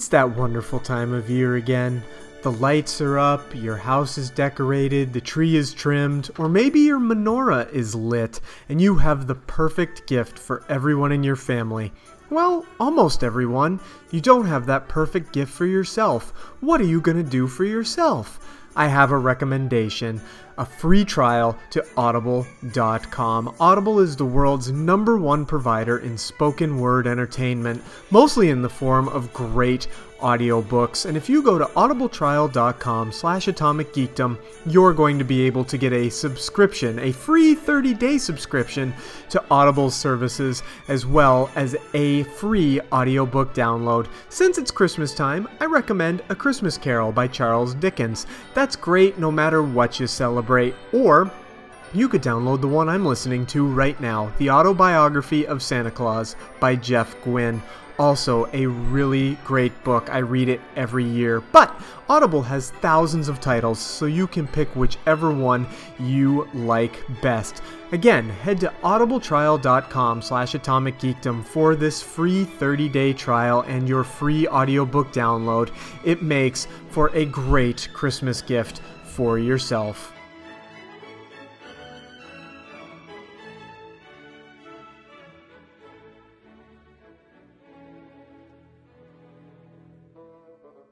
It's that wonderful time of year again. The lights are up, your house is decorated, the tree is trimmed, or maybe your menorah is lit, and you have the perfect gift for everyone in your family. Well, almost everyone. You don't have that perfect gift for yourself. What are you going to do for yourself? I have a recommendation a free trial to audible.com. Audible is the world's number one provider in spoken word entertainment, mostly in the form of great audiobooks. And if you go to audibletrial.com slash atomic geekdom, you're going to be able to get a subscription, a free 30-day subscription to Audible services, as well as a free audiobook download. Since it's Christmas time, I recommend A Christmas Carol by Charles Dickens. That's great no matter what you celebrate. Or you could download the one I'm listening to right now, The Autobiography of Santa Claus by Jeff Guinn. Also, a really great book. I read it every year. But Audible has thousands of titles, so you can pick whichever one you like best. Again, head to audibletrial.com slash atomicgeekdom for this free 30-day trial and your free audiobook download. It makes for a great Christmas gift for yourself.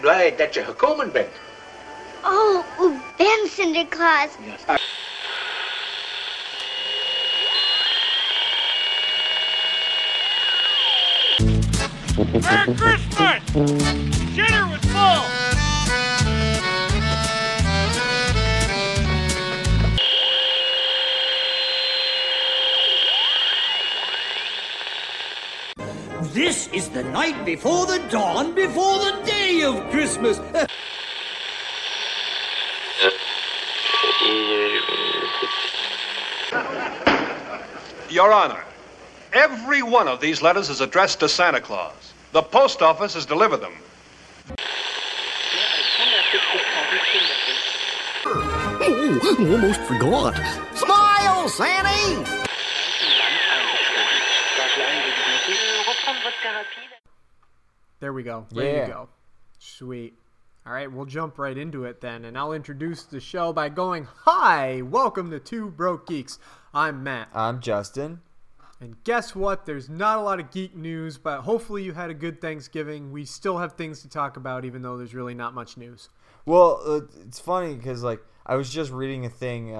Blij dat je gekomen bent. Oh, u bent Sinterklaas. Merry Christmas! Dinner was full! This is the night before the dawn before the day of Christmas. Your Honor, every one of these letters is addressed to Santa Claus. The post office has delivered them. Oh, almost forgot. Smile, Sandy! There we go. There Yeah. you go. Sweet. All right, we'll jump right into it then, and I'll introduce the show by going, Hi, welcome to Two Broke Geeks. I'm Matt. I'm Justin. And guess what? There's not a lot of geek news, but hopefully you had a good Thanksgiving. We still have things to talk about, even though there's really not much news. Well, uh, it's funny because like I was just reading a thing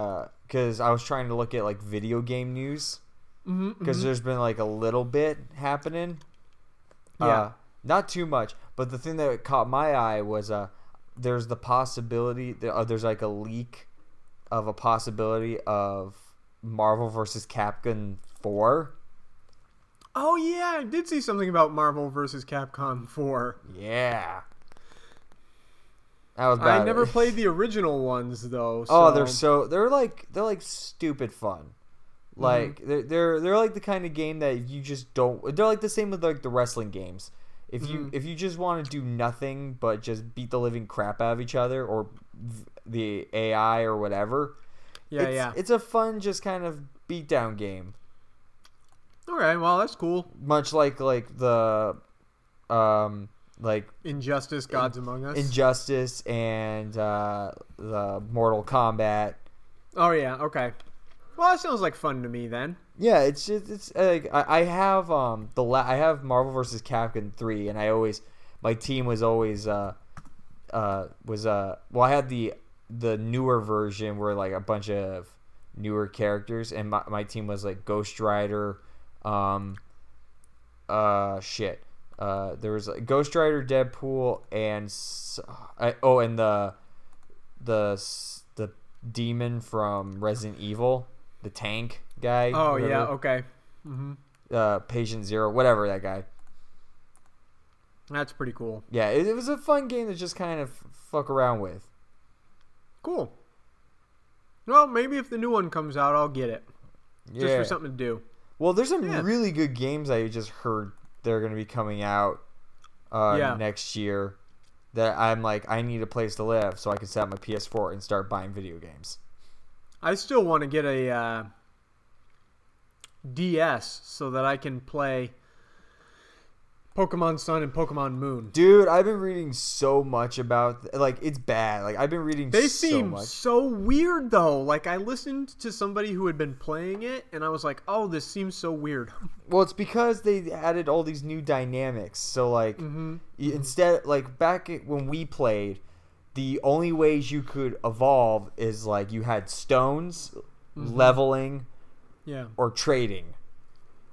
because I was trying to look at like video game news because there's been like a little bit happening. Yeah. Uh, not too much, but the thing that caught my eye was uh, there's the possibility that uh, there's like a leak of a possibility of Marvel versus Capcom four. Oh, yeah, I did see something about Marvel vs. Capcom 4. Yeah. That was bad. I never played the original ones, though. Oh, they're so- so they're like they're like stupid fun. Like they're they're they're like the kind of game that you just don't. They're like the same with like the wrestling games. If you if you just want to do nothing but just beat the living crap out of each other or the AI or whatever, Yeah, it's, yeah. it's a fun just kind of beatdown game. All right, well, that's cool. Much like like the um like Injustice, Gods Among Us. Injustice and uh, the Mortal Kombat. oh, yeah, okay. Well, that sounds like fun to me then. Yeah, it's just it's uh, like I, I have um the la- I have Marvel vs. Capcom three, and I always my team was always uh uh was uh well I had the the newer version where like a bunch of newer characters, and my my team was like Ghost Rider, um uh shit uh there was like Ghost Rider, Deadpool, and I, oh and the the the demon from Resident Evil, the tank guy. Oh, whatever yeah, okay. uh, patient zero, whatever that guy. That's pretty cool. Yeah, it, it was a fun game to just kind of fuck around with. Cool. Well, maybe if the new one comes out, I'll get it. Yeah. Just for something to do. Well, there's some Yeah. really good games I just heard they're going to be coming out uh, Yeah. next year. That I'm like, I need a place to live so I can set up my PS4 and start buying video games. I still want to get a uh, DS so that I can play Pokemon Sun and Pokemon Moon. Dude, I've been reading so much about like it's bad. Like I've been reading They so seem much. so weird though. Like I listened to somebody who had been playing it and I was like, "Oh, this seems so weird." Well, it's because they added all these new dynamics. So like Mm-hmm. y- instead like back when we played, the only ways you could evolve is like you had stones, Mm-hmm. leveling, yeah. or trading.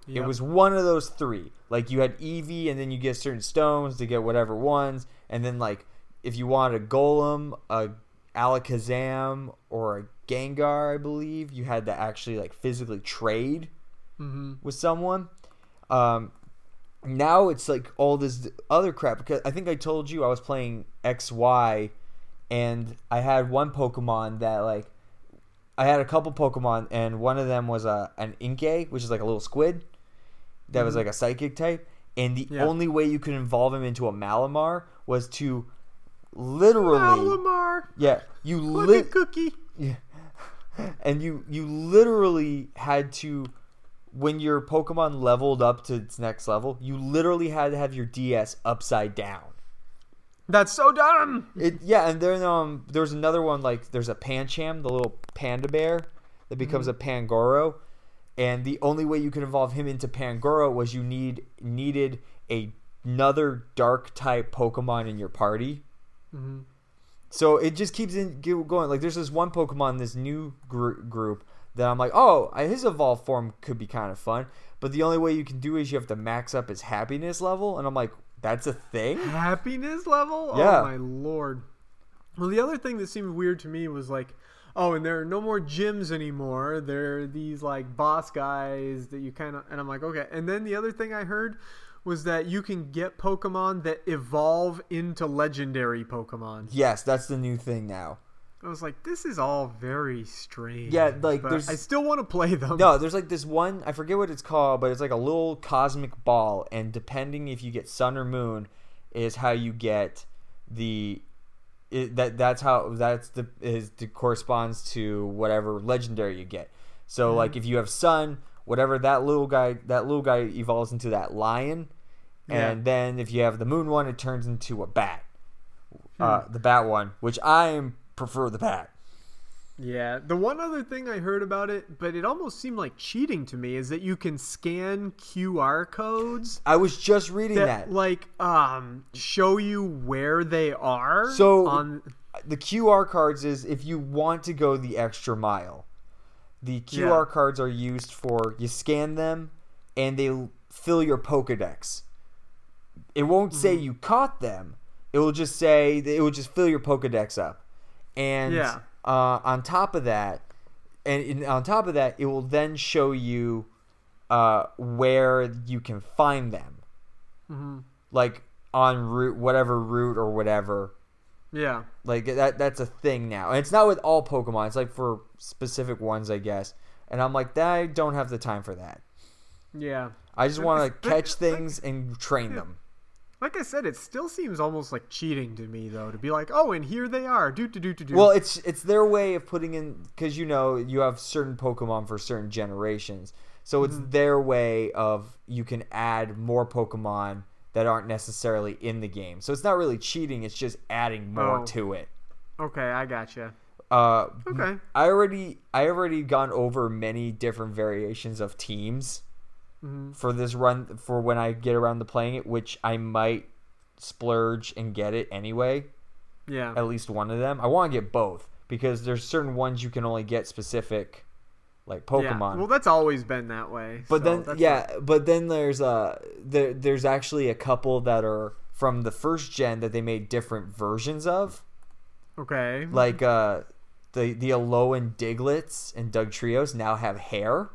Yep. It was one of those three. Like you had EV, and then you get certain stones to get whatever ones, and then like if you wanted a Golem, a Alakazam, or a Gengar, I believe you had to actually like physically trade Mhm. with someone. Um, now it's like all this other crap because I think I told you I was playing X Y, and I had one Pokemon that like I had a couple Pokemon, and one of them was a an Inkay, which is like a little squid that was mm-hmm. like a psychic type. And the Yeah. only way you could involve him into a Malamar was to literally, Malamar, yeah, you lit, cookie. yeah. and you you literally had to when your Pokemon leveled up to its next level, you literally had to have your DS upside down. That's so dumb. It yeah, and then um there's another one like there's a Pancham, the little panda bear that becomes a Pangoro, and the only way you could evolve him into Pangoro was you need needed a, another dark type Pokemon in your party. So it just keeps in, going. Like there's this one Pokemon, this new gr- group that I'm like, oh, his evolved form could be kind of fun. But the only way you can do is you have to max up his happiness level, and I'm like, that's a thing. Happiness level? Oh yeah. Oh my lord. Well, the other thing that seemed weird to me was like, oh, and there are no more gyms anymore. There are these like boss guys that you kind of, and I'm like, okay. And then the other thing I heard was that you can get Pokemon that evolve into legendary Pokemon. Yes, that's the new thing now. I was like, this is all very strange. Yeah, like, but there's- I still want to play them. No, there's like this one. I forget what it's called, but it's like a little cosmic ball, and depending if you get sun or moon, is how you get the. It, that that's how that's the is the corresponds to whatever legendary you get. So like if you have sun, whatever that little guy that little guy evolves into that lion, Yeah. and then if you have the moon one, it turns into a bat. Uh, the bat one, which I am prefer the pack. Yeah, the one other thing I heard about it, but it almost seemed like cheating to me, is that you can scan QR codes I was just reading that, that. like um show you where they are. So on the QR cards is if you want to go the extra mile. The QR Yeah. cards are used for you scan them and they fill your Pokedex. It won't say Mm-hmm. you caught them. It will just say it will just fill your Pokedex up. And Yeah. uh, on top of that, and in, on top of that, it will then show you uh, where you can find them, Mm-hmm. like on route, whatever route or whatever. yeah, Like that that's a thing now. And it's not with all Pokemon. It's like for specific ones, I guess. And I'm like, I don't have the time for that. yeah. I just want to catch things and train them. Like I said, it still seems almost like cheating to me, though, to be like, oh, and here they are, do do do do do. Well, it's it's their way of putting in because you know you have certain Pokemon for certain generations, so it's Mm-hmm. their way of you can add more Pokemon that aren't necessarily in the game. So it's not really cheating; it's just adding more Oh. to it. okay, I gotcha. Uh, Okay. I already I already gone over many different variations of teams Mm-hmm. for this run for when I get around to playing it, which I might splurge and get it anyway. Yeah, At least one of them. I want to get both because there's certain ones you can only get specific, like Pokemon. Yeah. Well, that's always been that way. but so then yeah, but then there's uh there there's actually a couple that are from the first gen that they made different versions of. okay. Like uh the the Alolan Digletts and Dugtrios now have hair.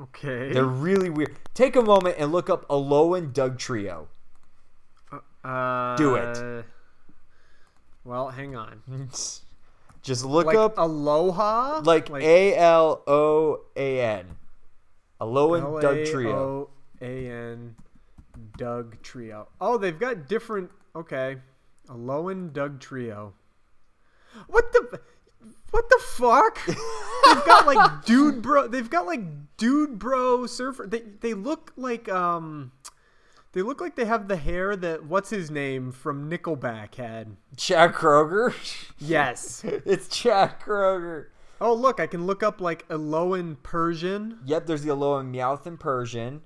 Okay. They're really weird. Take a moment and look up Alolan Dugtrio. Uh, Do it. Well, hang on. Just look Like up Aloha, like A L O A N. Alohan Dugtrio. L-A-O-A-N Dugtrio. Oh, they've got different. Okay, Alohan Dugtrio. What the? What the fuck? they've got like dude bro. They've got like dude bro surfer. They they look like um. They look like they have the hair that what's his name from Nickelback had. Chad Kroeger. Yes. it's Chad Kroeger. Oh look, I can look up like Alohan Persian. Yep, there's the Alohan Meowth in Persian.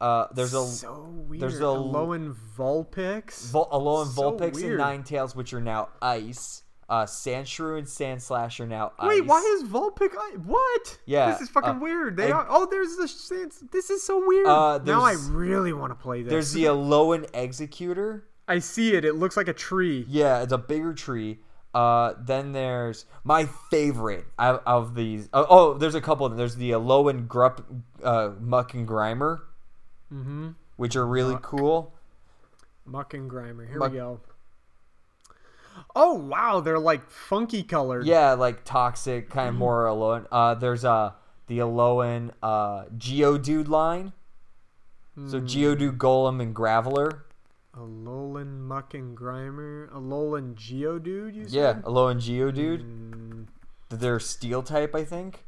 Uh, there's a so weird. there's a Alohan Vulpix. Vol- Alolan So Vulpix and weird. Ninetales, which are now ice. Uh, Sandshrew and Sandslash are now ice. Wait, why is Vulpix? I- What? Yeah, this is fucking uh, weird. They and- are. Oh, there's the. Sans- This is so weird. Uh, now I really want to play this. There's the Alolan Exeggutor. I see it. It looks like a tree. Yeah, it's a bigger tree. Uh, then there's my favorite of, of these. Oh, oh, there's a couple. of them. There's the Alolan Grup, uh, Muk and Grimer, Mm-hmm. which are really cool. Muk and Grimer. Here Muk- we go. Oh wow, they're like funky colored. Yeah, like toxic, kind Mm-hmm. of more Alolan. Uh, there's uh the Alolan uh Geodude line. So Hmm. Geodude, Golem, and Graveler. Alolan Muk and Grimer. Alolan Geodude. You said? Yeah? Alolan Geodude. Mm, They're Steel type, I think.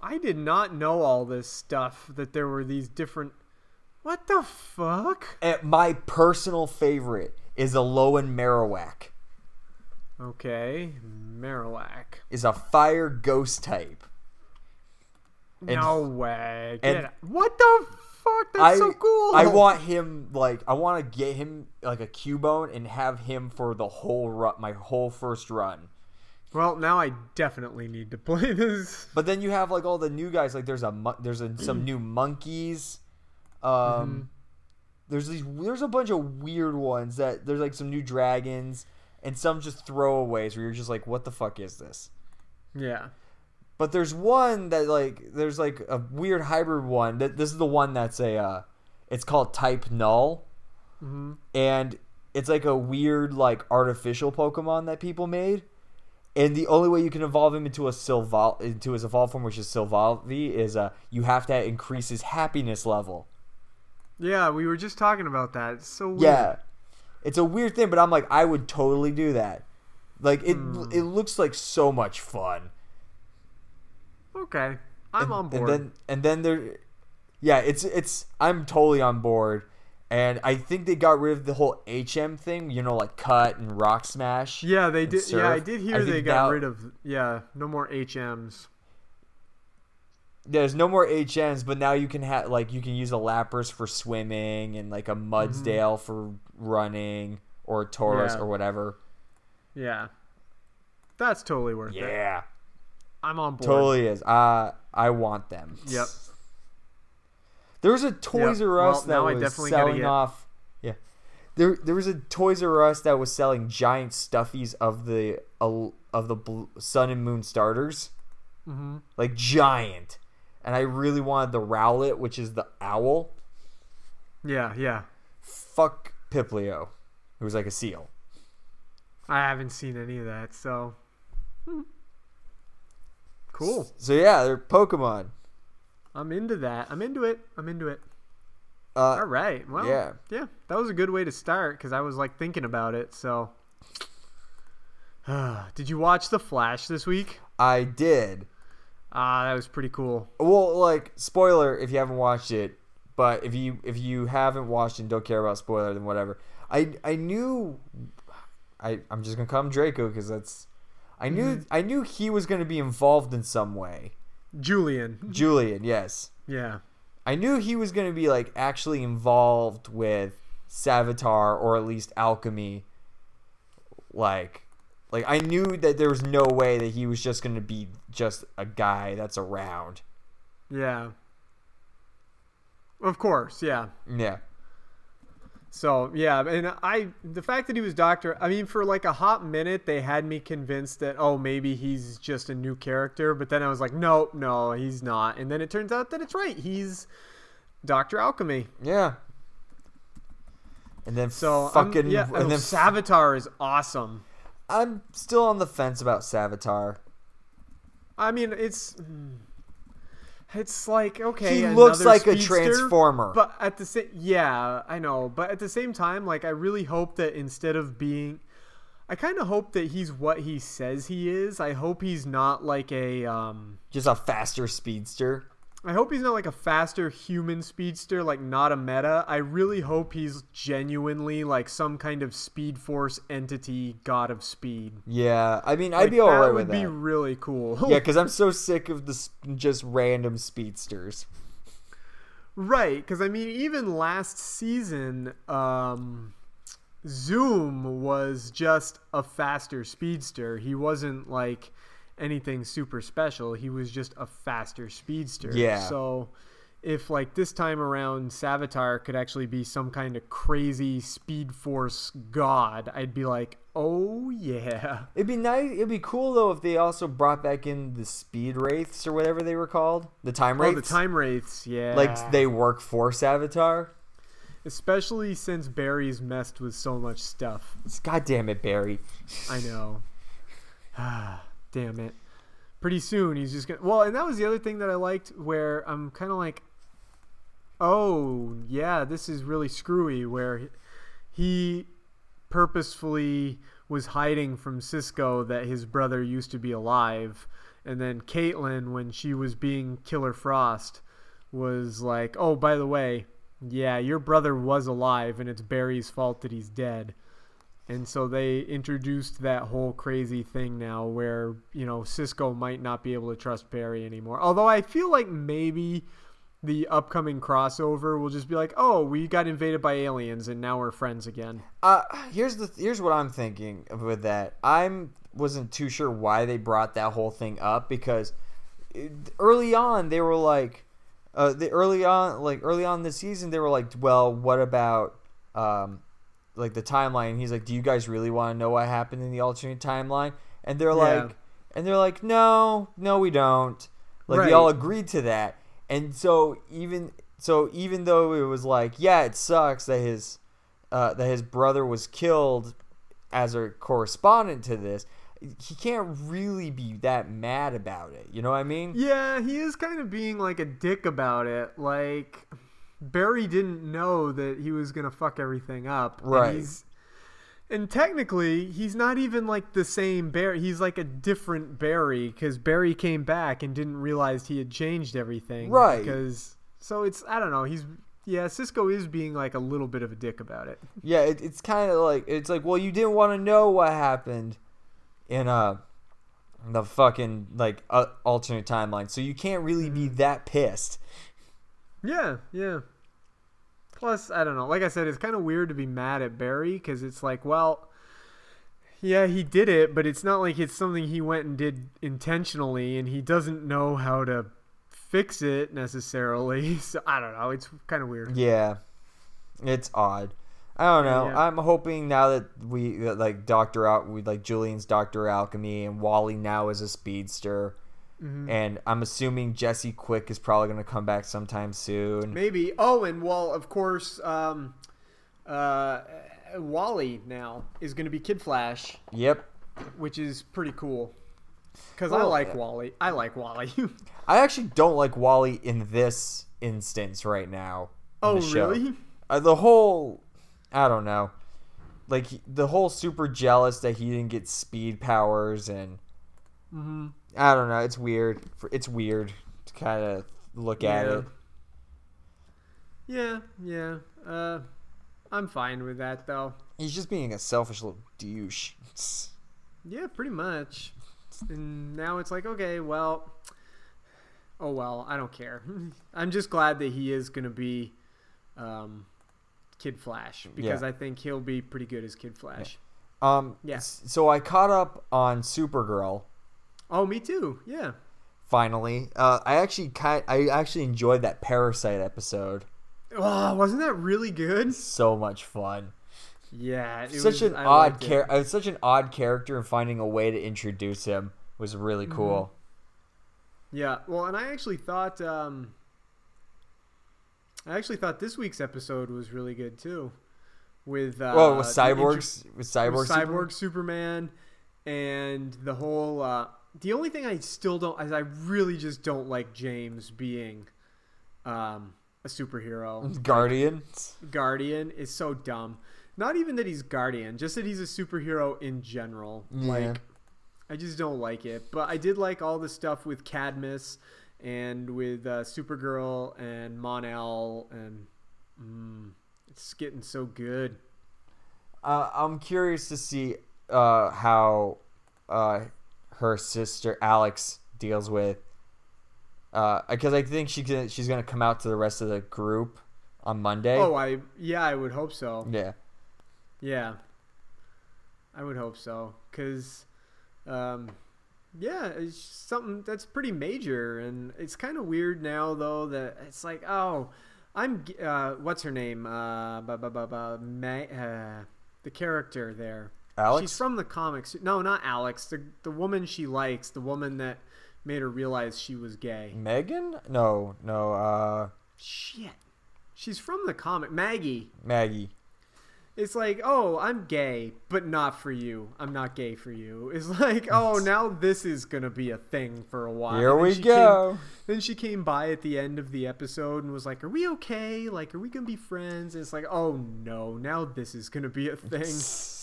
I did not know all this stuff. That there were these different. What the fuck? And my personal favorite is Alolan Marowak. Okay, Marowak. Is a fire ghost type. And- no way. and- Get out- what the fuck? That's I, so cool. I want him like I want to get him like a Cubone and have him for the whole run, my whole first run. Well, now I definitely need to play this. But then you have like all the new guys. Like there's a there's a, some new monkeys. Um, Mm-hmm. there's these there's a bunch of weird ones that there's like some new dragons and some just throwaways where you're just like, what the fuck is this? Yeah. But there's one that like there's like a weird hybrid one. That this is the one that's a uh, it's called Type Null, Mm-hmm. and it's like a weird like artificial Pokemon that people made. And the only way you can evolve him into a Silval into his evolved form, which is Silvally, is uh you have to increase his happiness level. Yeah, we were just talking about that. It's so weird. Yeah, it's a weird thing, but I'm like I would totally do that. Like it, Hmm. it looks like so much fun. Okay. I'm and, on board. And then and then there, yeah, it's it's I'm totally on board, and I think they got rid of the whole HM thing. You know, like cut and rock smash. yeah, they did. Yeah, I surf. did I hear they got now- rid of. Yeah, no more HMs. There's no more HMs, but now you can have like you can use a Lapras for swimming and like a Mudsdale for running or a Tauros Mm-hmm. Yeah. or whatever. Yeah. That's totally worth it. Yeah, I'm on board. totally is. Uh, I want them. Yep. There was a Toys Yep. R Us Well, that was selling off. Yeah, there there was a Toys R Us that was selling giant stuffies of the of the Sun and Moon starters, Mhm. like giant. And I really wanted the Rowlet, which is the owl. Yeah, yeah. Fuck Popplio, who's like a seal. I haven't seen any of that, so. Cool. So yeah, they're Pokemon. I'm into that. I'm into it. I'm into it. Uh, All right. Well, yeah. yeah. That was a good way to start because I was like thinking about it. So, did you watch The Flash this week? I did. Ah, that was pretty cool. Well, like spoiler if you haven't watched it, but if you if you haven't watched and don't care about spoiler, then whatever. I I knew, I I'm just gonna call him Draco because that's, I knew I knew he was gonna be involved in some way. Julian. Julian, yes, Yeah. I knew he was gonna be like actually involved with Savitar or at least alchemy. Like, like I knew that there was no way that he was just gonna be just a guy that's around. Yeah. Of course. Yeah. Yeah. So yeah, and I the fact that he was Doctor, I mean, for like a hot minute, they had me convinced that oh maybe he's just a new character, but then I was like, no, no, he's not, and then it turns out that it's right, he's Doctor Alchemy. Yeah. And then So fucking I'm, yeah, and and then Savitar is awesome. I'm still on the fence about Savitar. I mean, it's mm, it's like okay, He looks like a transformer. but at the same yeah, I know, but at the same time, like I really hope that instead of being, I kind of hope that he's what he says he is. I hope he's not like a um. Just a faster speedster. I hope he's not like a faster human speedster, like not a meta. I really hope he's genuinely like some kind of speed force entity, god of speed. Yeah, I mean, I'd be alright with that with would be really cool. Yeah, because I'm so sick of this just random speedsters. Right, because I mean, even last season, um, Zoom was just a faster speedster. He wasn't like anything super special. He was just a faster speedster. Yeah. So, if like this time around, Savitar could actually be some kind of crazy speed force god, I'd be like, oh yeah. It'd be nice. It'd be cool though if they also brought back in the speed wraiths or whatever they were called, the time Oh, wraiths. the time wraiths, yeah. Like they work for Savitar. especially since Barry's messed with so much stuff. God damn it, Barry. I know. Damn it. Pretty soon he's just gonna. Well, and that was the other thing that I liked, where I'm kind of like, oh yeah, this is really screwy. Where he purposefully was hiding from Cisco that his brother used to be alive, and then Caitlin, when she was being Killer Frost, was like, oh by the way, yeah, your brother was alive, and it's Barry's fault that he's dead. And so they introduced that whole crazy thing now where, you know, Cisco might not be able to trust Barry anymore. Although I feel like maybe the upcoming crossover will just be like, oh, we got invaded by aliens and now we're friends again. Uh, here's the here's what I'm thinking with that. I'm wasn't too sure why they brought that whole thing up because early on they were like, uh, the early on like early on this season they were like, well, what about um, like the timeline? He's like, do you guys really want to know what happened in the alternate timeline? And they're Yeah. like, and they're like, no, no, we don't. Like Right. they all agreed to that, and so even so even though it was like, yeah, it sucks that his uh, that his brother was killed as a correspondent to this, he can't really be that mad about it. You know what I mean? Yeah, he is kind of being like a dick about it. Like, Barry didn't know that he was going to fuck everything up. and Right. he's- and technically, he's not even like the same Barry. He's like a different Barry because Barry came back and didn't realize he had changed everything. Right. Because, so it's, I don't know. He's, yeah, Cisco is being like a little bit of a dick about it. Yeah, it, it's kind of like it's like, well, you didn't want to know what happened in uh the fucking like uh, alternate timeline, so you can't really be that pissed. Yeah, yeah. Plus, I don't know. Like I said, it's kind of weird to be mad at Barry because it's like, well, yeah, he did it, but it's not like it's something he went and did intentionally, and he doesn't know how to fix it necessarily. So I don't know. It's kind of weird. Yeah, it's odd. I don't know. Yeah. I'm hoping now that we that, like Doctor Al, we like Julian's Doctor Alchemy and Wally now is a speedster, Mhm. and I'm assuming Jesse Quick is probably gonna come back sometime soon. Maybe. Oh, and well, of course, um, uh, Wally now is going to be Kid Flash, Yep. which is pretty cool. Because I like yeah. Wally. I like Wally. I actually don't like Wally in this instance right now. Oh, really? Uh, the whole, I don't know, like the whole super jealous that he didn't get speed powers and Mhm. I don't know. It's weird. It's weird to kind of look at it. Yeah, yeah. Uh, I'm fine with that though. He's just being a selfish little douche. Yeah, pretty much. And now it's like, okay, well, oh well, I don't care. I'm just glad that he is gonna be um, Kid Flash because Yeah. I think he'll be pretty good as Kid Flash. Um. Yeah. So I caught up on Supergirl Oh, me too. Yeah. finally. Uh, I actually kind I actually enjoyed that Parasite episode. Oh, wasn't that really good? So much fun. Yeah. It such was, an I odd character. Uh, such an odd character, and finding a way to introduce him was really Mm-hmm. cool. Yeah, well, and I actually thought um, I actually thought this week's episode was really good too. with uh, oh, with intro- cyborgs, with cyborg, with Superman? cyborg Superman, and the whole. Uh, the only thing I still don't, is I really just don't like James being um, a superhero. Guardians. Guardian is so dumb. Not even that he's Guardian, just that he's a superhero in general. Like, I just don't like it. But I did like all the stuff with Cadmus and with uh, Supergirl and Mon-El, and mm, it's getting so good. Uh, I'm curious to see uh, how uh, her sister Alex deals with because I think she gonna, she's gonna come out to the rest of the group on Monday. Oh, I yeah, I would hope so. yeah. Yeah, I would hope so. Cause, um, yeah, it's something that's pretty major, and it's kind of weird now though that it's like, oh, I'm uh, what's her name? Uh, ba, ba, ba, ba, Ma- uh, the character there. Alex? She's from the comics. No, not Alex. The the woman she likes, the woman that made her realize she was gay. Megan? No, no. Uh, Shit. She's from the comic. Maggie. Maggie. It's like, oh, I'm gay, but not for you. I'm not gay for you. It's like, oh, now this is gonna be a thing for a while. Here we go. Came, then she came by at the end of the episode and was like, "Are we okay? Like, are we gonna be friends?" And it's like, oh no, now this is gonna be a thing.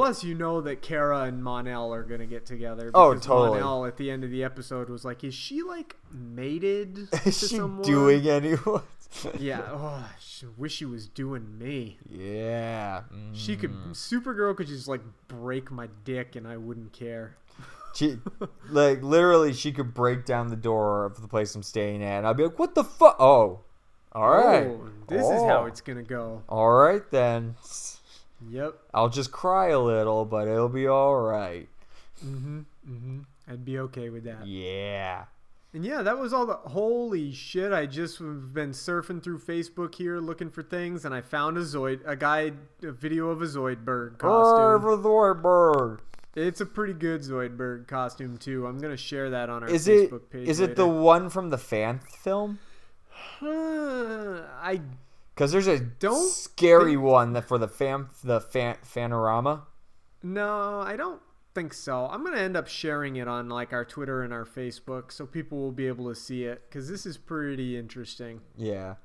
Plus, you know that Kara and Mon-El are gonna get together. Oh, totally. Mon-El at the end of the episode was like, "Is she like mated to Is she someone?" doing anyone? Yeah. Oh, I wish she was doing me. yeah. She could Mm. Supergirl could just like break my dick and I wouldn't care. She, like, literally, she could break down the door of the place I'm staying at. And I'd be like, what the fuck? Oh. All right. Oh, this is how Oh. it's gonna go. All right, then. Yep. I'll just cry a little, but it'll be all right. Mhm. Mhm. I'd be okay with that. Yeah. And yeah, that was all the holy shit. I just have been surfing through Facebook here looking for things, and I found a Zoid, a guy, a video of a Zoidberg costume. Irva Thorberg. It's a pretty good Zoidberg costume too. I'm gonna share that on our Is it Facebook page. is it the one from the fan film? Uh, I Because there's a Don't scary one that for the fan the fan fanorama. No, I don't think so. I'm gonna end up sharing it on like our Twitter and our Facebook, so people will be able to see it because this is pretty interesting. Yeah.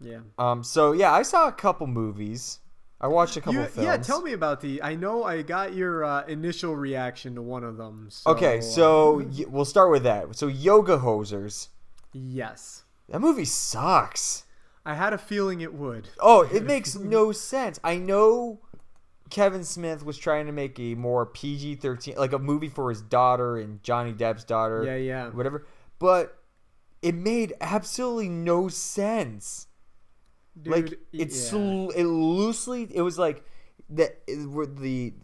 Yeah. Um. So yeah, I saw a couple movies. I watched a couple You- films. yeah, tell me about the. I know I got your uh, initial reaction to one of them. So, Okay, uh, so y- we'll start with that. So Yoga Hosers. yes, That movie sucks. I had a feeling it would. Oh, it makes no sense. I know Kevin Smith was trying to make a more PG thirteen, like a movie for his daughter and Johnny Depp's daughter. Yeah, yeah. Whatever, but it made absolutely no sense. Dude, like it's yeah. it loosely. It was like that. were The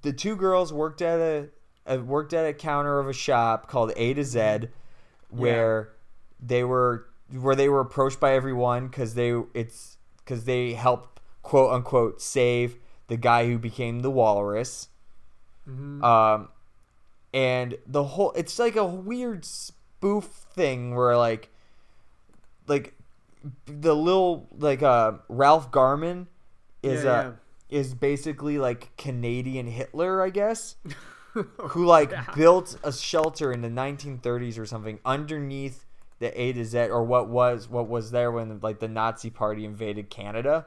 the two girls worked at a, a worked at a counter of a shop called A to Z, where they were where they were approached by everyone because they it's because they helped quote unquote save the guy who became the walrus. Mhm. Um, and the whole it's like a weird spoof thing where like like the little like uh Ralph Garman is Yeah, uh is basically like Canadian Hitler, I guess. who like built a shelter in the 1930s or something underneath the A to Z or what was what was there when like the Nazi party invaded Canada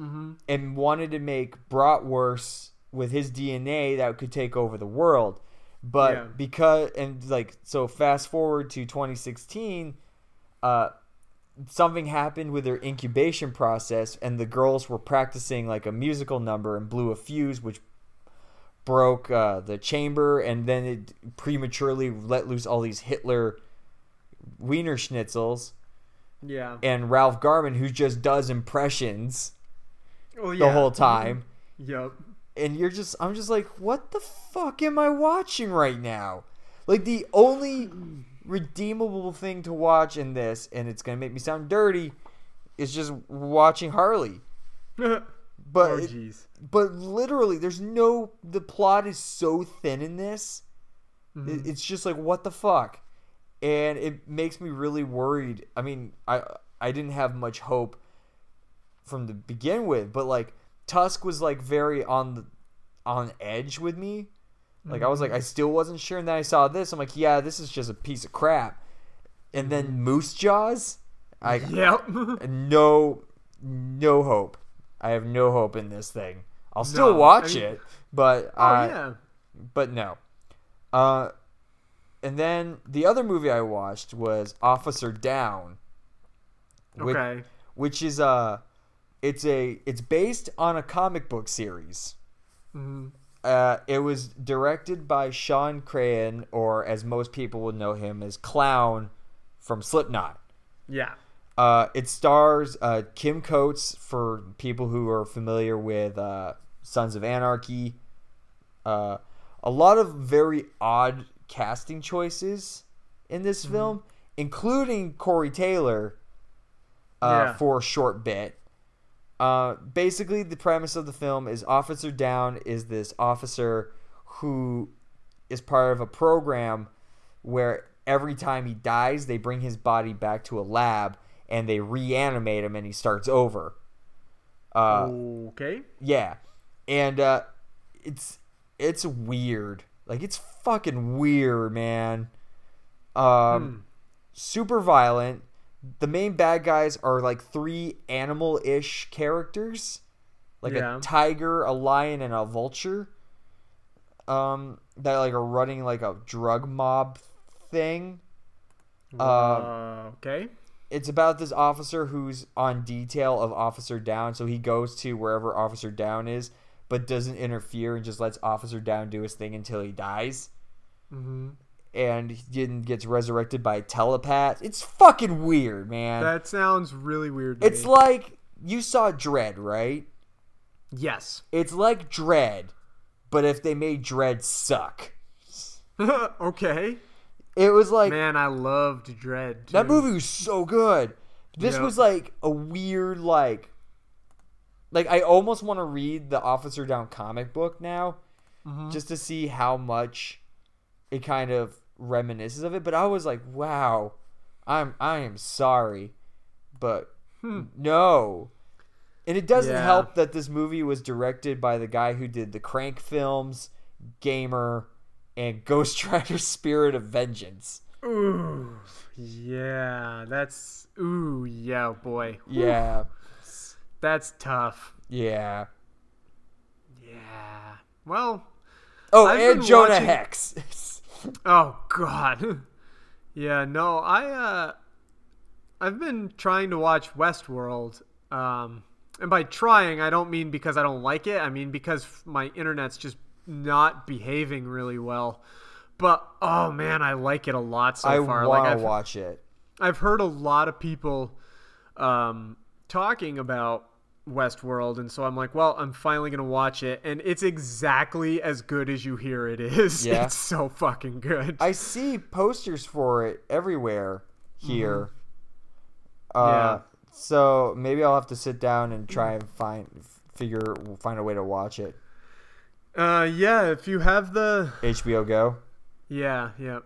Mhm. and wanted to make bratwurst with his DNA that could take over the world. But Yeah. because and like so fast forward to 2016 uh something happened with their incubation process and the girls were practicing like a musical number and blew a fuse which broke uh, the chamber and then it prematurely let loose all these Hitler wiener schnitzels Yeah. and Ralph Garman who just does impressions Oh, the whole time. Yep. and you're just I'm just like what the fuck am I watching right now? Like the only redeemable thing to watch in this and it's going to make me sound dirty is just watching Harley. But oh it- but literally there's no the plot is so thin in this. Mm-hmm. It- it's just like what the fuck and it makes me really worried i mean i i didn't have much hope from the begin with, but like Tusk was like very on the on edge with me. Like I was like I still wasn't sure, and then I saw this. I'm like, yeah, this is just a piece of crap. And then Moose Jaws, I Yep. no no hope. I have no hope in this thing. I'll still No, watch I mean- it, but oh uh, yeah. but no. Uh, and then the other movie I watched was Officer Downe. which- Okay. which is a, it's a it's based on a comic book series. hmm Uh, it was directed by Shawn Crahan, or as most people would know him as Clown from Slipknot. Yeah. Uh, it stars uh, Kim Coates for people who are familiar with uh, Sons of Anarchy. Uh, a lot of very odd casting choices in this film, including Corey Taylor uh, Yeah. for a short bit. Uh, basically, the premise of the film is Officer Downe is this officer who is part of a program where every time he dies, they bring his body back to a lab and they reanimate him and he starts over. Uh, okay. yeah, and uh, it's it's weird. Like it's fucking weird, man. Um, super violent. The main bad guys are like three animal-ish characters, like Yeah. a tiger, a lion, and a vulture. Um, that like are running like a drug mob thing. Uh, Uh, okay. it's about this officer who's on detail of Officer Downe, so he goes to wherever Officer Downe is, but doesn't interfere and just lets Officer Downe do his thing until he dies. hmm And he gets resurrected by a telepath. It's fucking weird, man. That sounds really weird. It's me. like you saw Dredd, right? yes. It's like Dredd, but if they made Dredd suck. okay. It was like Man, I loved Dredd. That movie was so good. This Yeah. was like a weird like like I almost want to read the Officer Downe comic book now Mm-hmm. just to see how much it kind of reminisces of it, but I was like, "Wow. I'm I am sorry." But no. And it doesn't Hmm. Yeah. help that this movie was directed by the guy who did the Crank films, Gamer, and Ghost Rider Spirit of Vengeance. Ooh. Yeah. That's. Ooh. Yeah, boy. Yeah. That's tough. Yeah. Yeah. Well. Oh, I've and Jonah watching- Hex. Oh God. yeah. No. I. uh I've been trying to watch Westworld. Um, and by trying, I don't mean because I don't like it. I mean because my internet's just not behaving really well. But oh man, I like it a lot so I far. want like watch it. I've heard a lot of people um, talking about Westworld, and so I'm like, well, I'm finally gonna watch it, and it's exactly as good as you hear it is. Yeah. It's so fucking good. I see posters for it everywhere here. Uh, Mm-hmm. Yeah. So maybe I'll have to sit down and try and find figure find a way to watch it. uh, yeah, if you have the HBO Go. Yeah, yeah.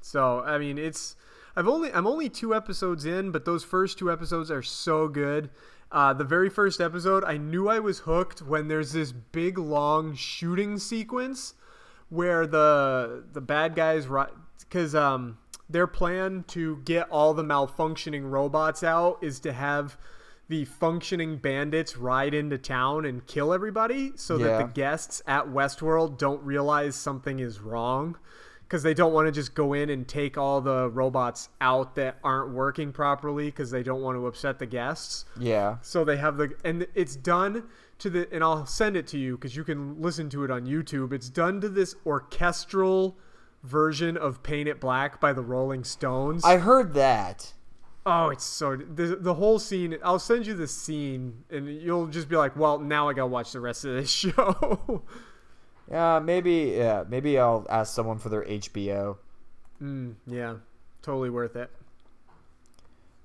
So I mean, it's I've only I'm only two episodes in, but those first two episodes are so good. Uh, the very first episode, I knew I was hooked when there's this big long shooting sequence where the the bad guys because um their plan to get all the malfunctioning robots out is to have the functioning bandits ride into town and kill everybody so that the guests at Westworld don't realize something is wrong because they don't want to just go in and take all the robots out that aren't working properly because they don't want to upset the guests. Yeah. So they have the and it's done to the and I'll send it to you because you can listen to it on YouTube. It's done to this orchestral version of "Paint It Black" by the Rolling Stones. I heard that. oh, it's so the the whole scene. I'll send you the scene and you'll just be like, well, now I gotta watch the rest of this show. Yeah, maybe. Yeah, maybe I'll ask someone for their HBO. mm, yeah, totally worth it.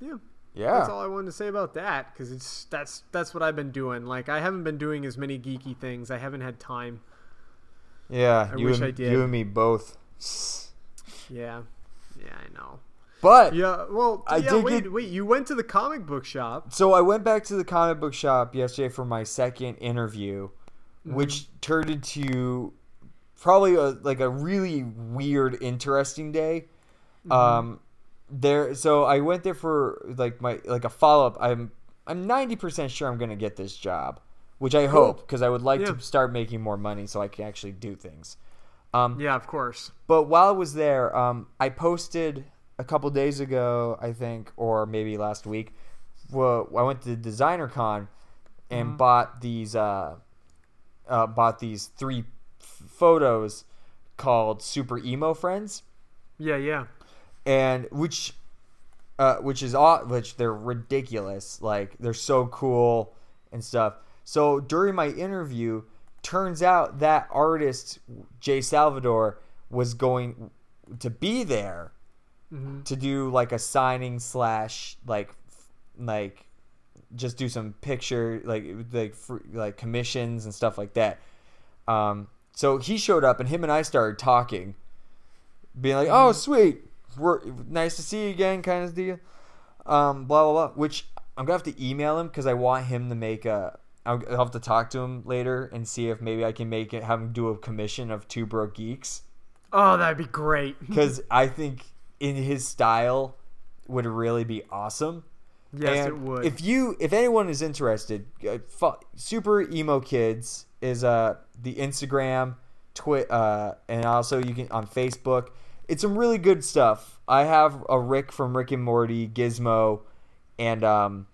Yeah. Yeah. That's all I wanted to say about that because it's that's that's what I've been doing. Like I haven't been doing as many geeky things. I haven't had time. Yeah. I you wish and, I did. You and me both. Yeah, yeah, I know. But Yeah, well, I yeah, did wait, get- wait. You went to the comic book shop. So I went back to the comic book shop yesterday for my second interview, which turned into probably a, like a really weird, interesting day. Um, there, so I went there for like my like a follow up. I'm I'm ninety percent sure I'm gonna get this job, which I hope because I would like Yeah. to start making more money so I can actually do things. Um, Yeah, of course. but while I was there, um, I posted a couple days ago, I think, or maybe last week. Well, I went to Designer Con and bought these uh, uh, bought these three f- photos called Super Emo Friends, Yeah, yeah. and which uh, which is aw- which they're ridiculous. Like they're so cool and stuff. So during my interview, turns out that artist Jay Salvador was going to be there to do like a signing slash like like just do some picture like like like commissions and stuff like that. Um, so he showed up and him and I started talking, being like, "Oh, sweet, we're nice to see you again," kind of deal. Um, blah blah blah. Which I'm gonna have to email him because I want him to make a. I'll, I'll have to talk to him later and see if maybe I can make it have him do a commission of two broke geeks Oh, that'd be great. because I think in his style would really be awesome. Yes, And it would. If you, if anyone is interested, uh, Super Emo Kids is uh the Instagram, Twi, uh, and also you can on Facebook. It's some really good stuff. I have a Rick from Rick and Morty, Gizmo, and um,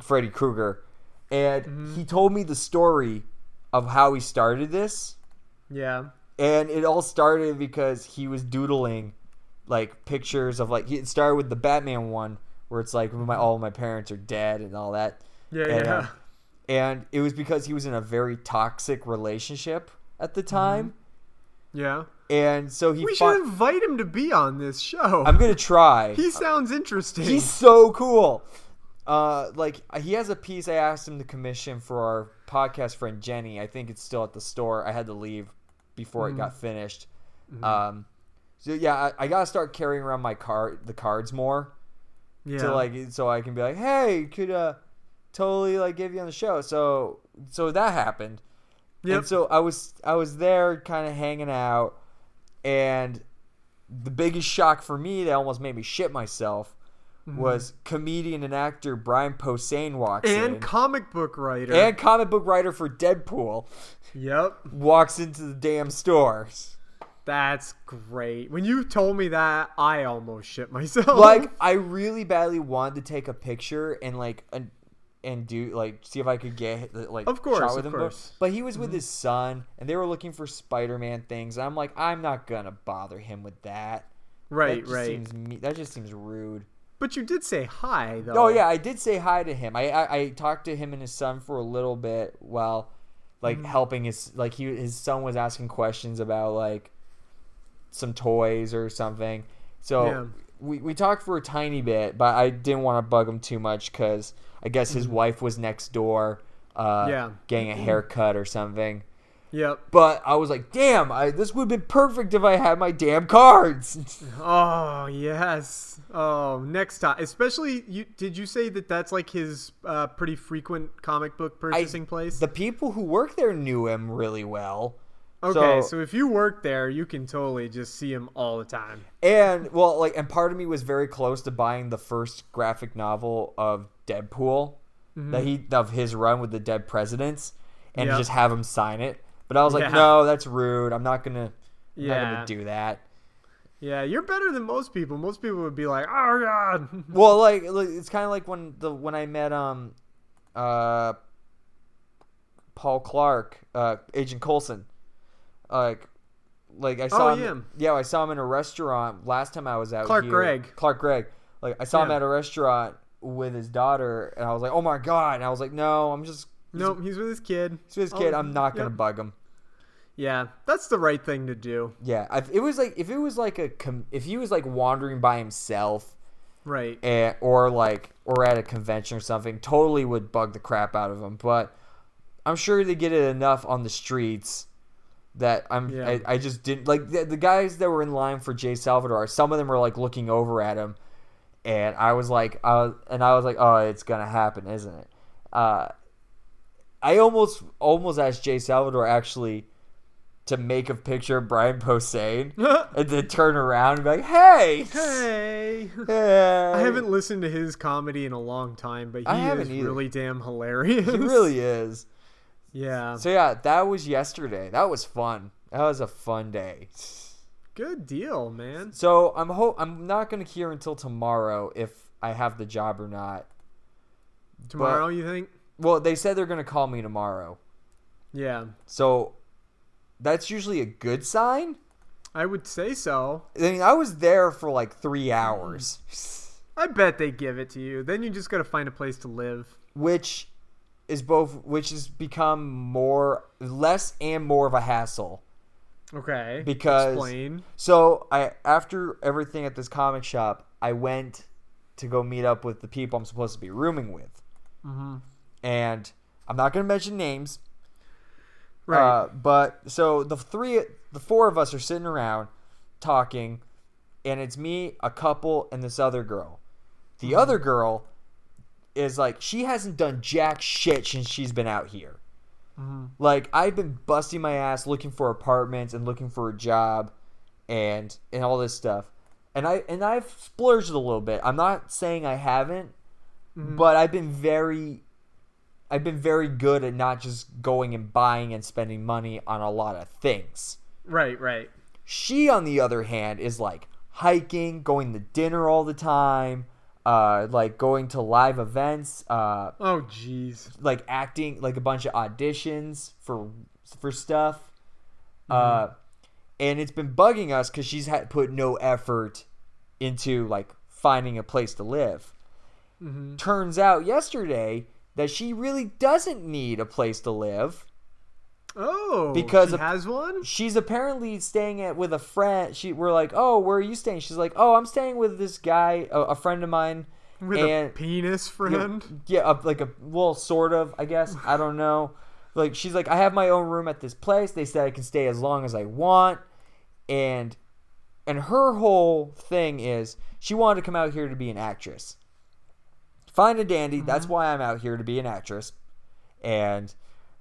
Freddy Krueger, and Mm-hmm. he told me the story of how he started this yeah. and it all started because he was doodling like pictures of like it started with the Batman one where it's like my all my parents are dead and all that. Yeah, and, yeah. uh, and it was because he was in a very toxic relationship at the time, Yeah. and so he. Mm-hmm. We should invite him to be on this show. I'm gonna try. he sounds interesting. He's so cool. Uh, like he has a piece I asked him to commission for our podcast friend Jenny. I think it's still at the store. I had to leave before Mm-hmm. it got finished. Um, so yeah, I, I gotta start carrying around my card, the cards more yeah. to like, so I can be like, hey, could uh, totally like give you on the show. So so that happened. Yep. And so I was I was there kind of hanging out and the biggest shock for me that almost made me shit myself was comedian and actor Brian Posehn walks in. and in. comic book writer. and comic book writer for Deadpool yep. walks into the damn store. That's great. When you told me that, I almost shit myself. Like I really badly wanted to take a picture and like and, and do like see if I could get like Of course, shot with of him. But- course. Mm-hmm. But he was with his son and they were looking for Spider-Man things. And I'm like I'm not gonna bother him with that. right, that just right. Seems me- that just seems rude. But you did say hi, though. Oh yeah, I did say hi to him. I I, I talked to him and his son for a little bit while like Mm-hmm. helping his like he his son was asking questions about like some toys or something. So Yeah. we we talked for a tiny bit, but I didn't want to bug him too much because I guess his wife was next door, uh, Mm-hmm. Yeah. getting a haircut or something. Yep. But I was like, damn, I, this would have been perfect if I had my damn cards. Oh yes. Oh, next time. Especially you. Did you say that that's like his uh, pretty frequent comic book purchasing place? the people who work there knew him really well. Okay, so- so, if you work there, you can totally just see him all the time. And well, like, and part of me was very close to buying the first graphic novel of Deadpool that he of his run with the dead presidents, and Yep. just have him sign it. But I was like, Yeah. no, that's rude. I'm not gonna, I'm not Yeah. gonna do that. Yeah, you're better than most people. Most people would be like, "Oh God." Well, like, like, it's kind of like when the when I met um, uh, Paul Clark, uh, Agent Coulson, like. Like I oh, saw Oh, him, yeah. yeah, I saw him in a restaurant last time I was out Clark here. Gregg. Clark Gregg. Like I saw him Yeah. at a restaurant with his daughter, and I was like, "Oh my god!" And I was like, "No, I'm just he's, nope, he's with his kid. he's with his kid. Oh, I'm not gonna yep. bug him." Yeah, that's the right thing to do. Yeah, I, it was like if it was like a com- if he was like wandering by himself, Right. and, or like or at a convention or something, totally would bug the crap out of him. But I'm sure they get it enough on the streets that I'm Yeah. I, I just didn't like the, the guys that were in line for Jay Salvador. Some of them were like looking over at him, and I was like, uh, and I was like, oh, it's gonna happen, isn't it? Uh, I almost almost asked Jay Salvador actually to make a picture of Brian Posehn and then turn around and be like, hey, Hey. hey. I haven't listened to his comedy in a long time, but he is really damn hilarious. He really is. Yeah. So yeah, that was yesterday. That was fun. That was a fun day. Good deal, man. So I'm ho- I'm not gonna hear until tomorrow if I have the job or not. Tomorrow, you think? Well, they said they're gonna call me tomorrow. Yeah. So that's usually a good sign. I would say so. I mean, I was there for like three hours, I bet they give it to you. Then you just got to find a place to live. which is both, which has become more, less and more of a hassle. Okay. Because Explain. so I after everything at this comic shop, I went to go meet up with the people I'm supposed to be rooming with, Mm-hmm. and I'm not gonna mention names. Right. Uh, but so the three, the four of us are sitting around talking, and it's me, a couple, and this other girl. The Mm-hmm. other girl is like she hasn't done jack shit since she's been out here. Mm-hmm. Like I've been busting my ass looking for apartments and looking for a job, and and all this stuff, and I and I've splurged a little bit. I'm not saying I haven't, Mm-hmm. but I've been very I've been very good at not just going and buying and spending money on a lot of things. right, right. She, on the other hand, is like hiking, going to dinner all the time, uh, like going to live events, uh, Oh, jeez. like acting, like a bunch of auditions for for stuff. Uh, and it's been bugging us because she's had put no effort into like finding a place to live. Turns out yesterday that she really doesn't need a place to live. Oh, Because she has one. She's apparently staying at with a friend. She we're like, oh, where are you staying? She's like, oh, I'm staying with this guy, a, a friend of mine. With a and penis friend. yeah, a, like a well, sort of, I guess. I don't know. Like she's like, I have my own room at this place. They said I can stay as long as I want, and and her whole thing is she wanted to come out here to be an actress. Fine and dandy. That's why I'm out here to be an actress, and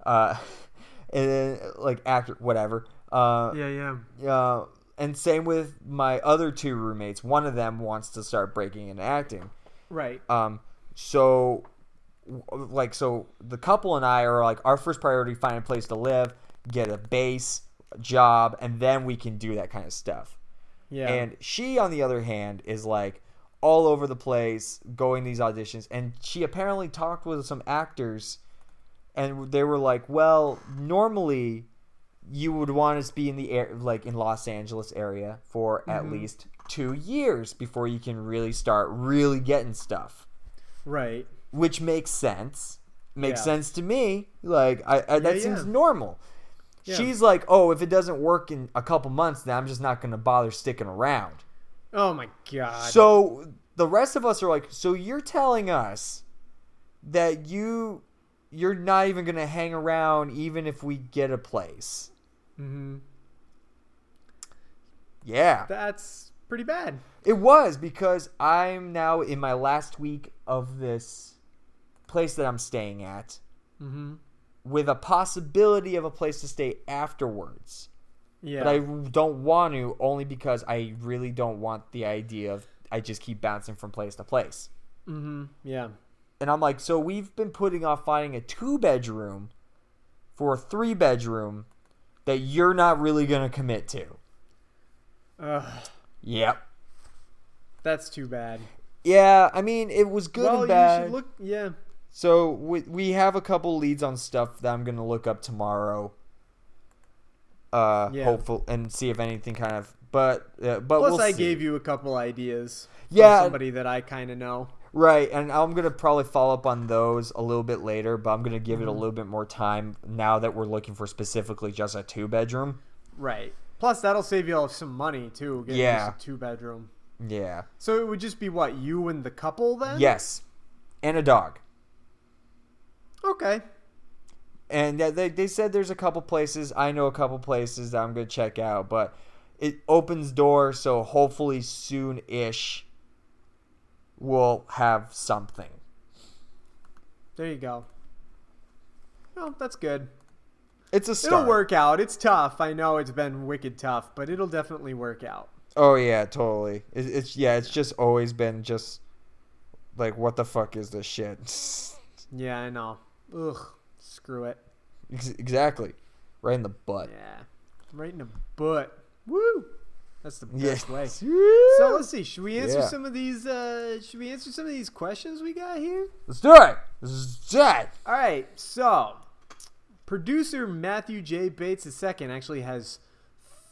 uh, and then like actor whatever. Uh, Yeah, yeah. uh, and same with my other two roommates. One of them wants to start breaking into acting. Right. Um, so, like, so the couple and I are like, our first priority: find a place to live, get a base, a job, and then we can do that kind of stuff. Yeah. And she, on the other hand, is like all over the place, going these auditions, and she apparently talked with some actors, and they were like, "Well, normally." You would want us to be in the air, like in Los Angeles area, for at mm-hmm. least two years before you can really start really getting stuff right. which makes sense. Makes Yeah. sense to me. Like I, I that Yeah, seems yeah. normal. She's like, oh, if it doesn't work in a couple months, then I'm just not going to bother sticking around. Oh my god. So the rest of us are like, so you're telling us that you you're not even going to hang around even if we get a place. hmm Yeah. That's pretty bad. It was because I'm now in my last week of this place that I'm staying at hmm with a possibility of a place to stay afterwards. Yeah. But I don't want to only because I really don't want the idea of I just keep bouncing from place to place. hmm Yeah. And I'm like, so we've been putting off finding a two bedroom for a three bedroom that you're not really going to commit to. Ugh. Yep. That's too bad. Yeah, I mean, it was good well, and bad. you should look. Yeah. So we we have a couple leads on stuff that I'm gonna look up tomorrow. Uh, Yeah. hopeful and see if anything kind of. But uh, but Plus, we'll I see. gave you a couple ideas. from Yeah. somebody that I kind of know. Right, and I'm gonna probably follow up on those a little bit later. But I'm gonna give Mm-hmm. it a little bit more time now that we're looking for specifically just a two bedroom. Right. Plus, that'll save you all some money too. Getting Yeah. just a two bedroom. Yeah. So it would just be what you and the couple then? Yes, and a dog. Okay. and they, they said there's a couple places i know a couple places that i'm gonna check out but it opens door, so hopefully soon-ish will have something. There you go. Well, that's good. It's a start. It'll work out. It's tough. I know it's been wicked tough, but it'll definitely work out. Oh yeah, totally. It, it's yeah, it's just always been just like what the fuck is this shit? Yeah, I know. Ugh. Screw it. Ex- exactly. Right in the butt. Yeah. Right in the butt. Woo. That's the best Yeah. way. So let's see. Should we answer Yeah. some of these? Uh, should we answer some of these questions we got here? Let's do it. Let's do it. All right. So, producer Matthew J. Bates II actually has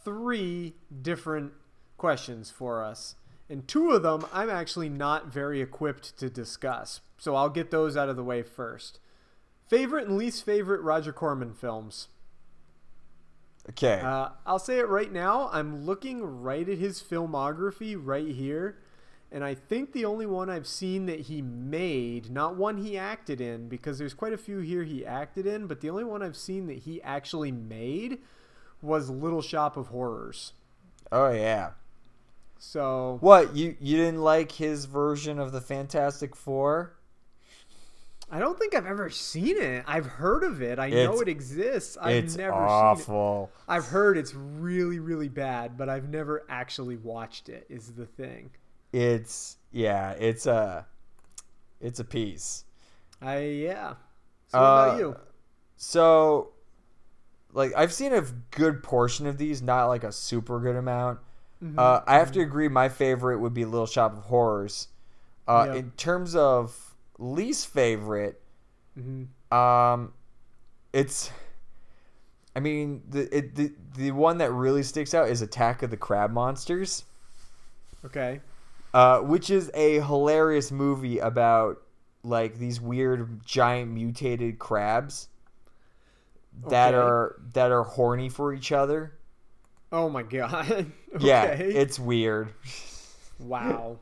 three different questions for us, and two of them I'm actually not very equipped to discuss. So I'll get those out of the way first. Favorite and least favorite Roger Corman films. Okay. Uh, I'll say it right now. I'm looking right at his filmography right here. And I think the only one I've seen that he made, not one he acted in, because there's quite a few here he acted in, but the only one I've seen that he actually made was Little Shop of Horrors. oh yeah. So, What you you didn't like his version of the Fantastic Four? I don't think I've ever seen it. I've heard of it. I know it exists. I've it's never seen awful. it. I've heard it's really, really bad, but I've never actually watched it, is the thing. It's yeah. It's a it's a piece. I, yeah. So, what about Uh, you? So, like, I've seen a good portion of these, not like a super good amount. Mm-hmm. Uh, I have to agree. My favorite would be Little Shop of Horrors. Uh, Yeah. In terms of least favorite, Mm-hmm. um, it's. I mean, the it, the the one that really sticks out is Attack of the Crab Monsters, Okay. uh, which is a hilarious movie about like these weird giant mutated crabs that Okay. are that are horny for each other. Oh my god. Yeah, it's weird. wow.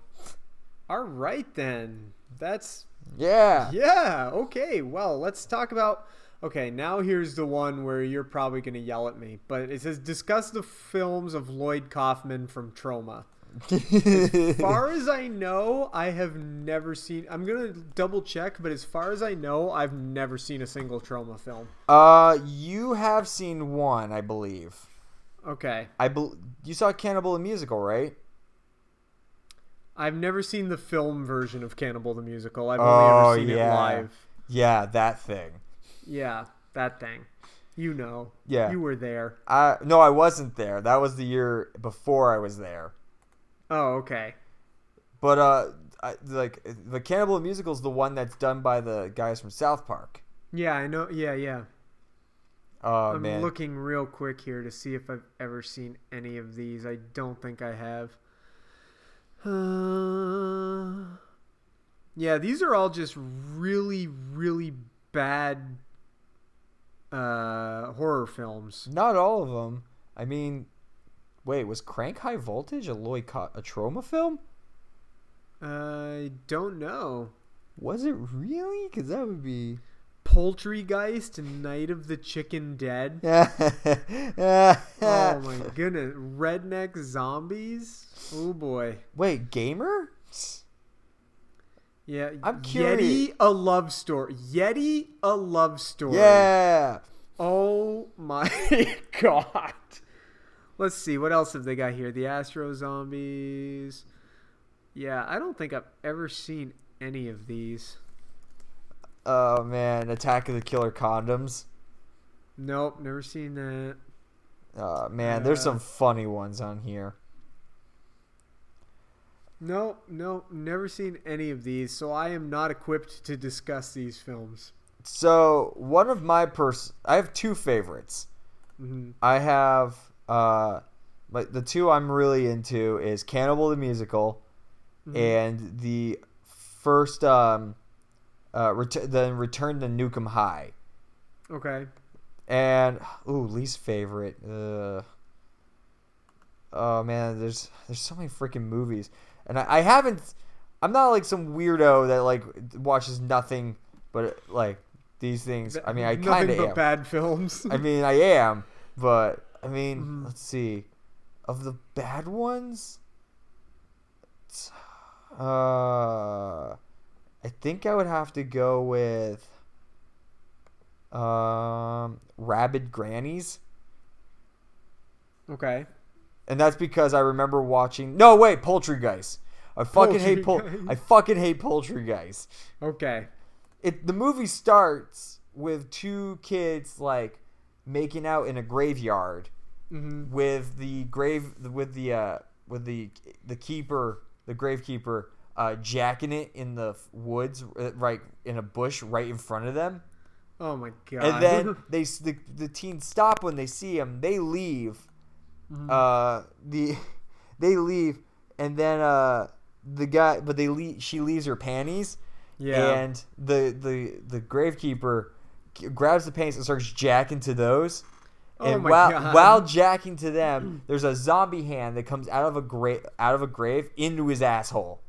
All right then. That's Yeah. yeah. Okay. Well, let's talk about. Okay, now here's the one where you're probably gonna yell at me, but it says discuss the films of Lloyd Kaufman from Troma. As far as I know, I have never seen. I'm gonna double check, but as far as I know, I've never seen a single Troma film. uh, you have seen one, I believe. Okay, I bel you saw Cannibal the Musical, right? I've never seen the film version of Cannibal the Musical. I've Oh, only ever seen yeah. it live. Yeah, that thing. Yeah, that thing. You know. Yeah. You were there. Uh, no, I wasn't there. That was the year before I was there. Oh, okay. But uh, I, like the Cannibal the Musical is the one that's done by the guys from South Park. Yeah, I know. Yeah, yeah. Oh I'm man, looking real quick here to see if I've ever seen any of these. I don't think I have. Uh, yeah, these are all just really, really bad uh, horror films. not all of them. I mean, wait, was Crank High Voltage a Lloyd Co- a Troma film? I don't know. Was it really? Because that would be. Poultrygeist, Night of the Chicken Dead. oh Oh my goodness. Redneck Zombies? Oh boy. Wait, gamer? Yeah. I'm curious. Yeti, a love story. Yeti, a love story. Yeah. Oh my god. Let's see. What else have they got here? The Astro Zombies. Yeah, I don't think I've ever seen any of these. Oh man, Attack of the Killer Condoms. Nope, never seen that. Oh man, there's Uh, some funny ones on here. Nope, nope, never seen any of these, so I am not equipped to discuss these films. So one of my pers, I have two favorites. hmm I have uh, like the two I'm really into is Cannibal the Musical, and the first um, uh, ret- then Return to Nuke 'Em High. Okay. And ooh, least favorite. Uh, oh man, there's there's so many freaking movies, and I, I haven't. I'm not like some weirdo that like watches nothing but like these things. I mean, I kind of am. bad films. I mean, I am, but I mean, Mm-hmm. let's see. Of the bad ones, Uh, I think I would have to go with um Rabid Grannies. Okay. And that's because I remember watching. No, wait, Poultrygeist. I fucking hate pol-. I fucking hate Poultrygeist. Okay. It the movie starts with two kids like making out in a graveyard Mhm. with the grave with the uh with the the keeper the gravekeeper uh jacking it in the woods uh, right in a bush right in front of them Oh my god. and then they the, the teens stop when they see him they leave Mhm. uh the they leave and then uh the guy but they leave she leaves her panties Yeah. and the the the gravekeeper grabs the panties and starts jacking to those Oh and my while God. while jacking to them there's a zombie hand that comes out of a grave out of a grave into his asshole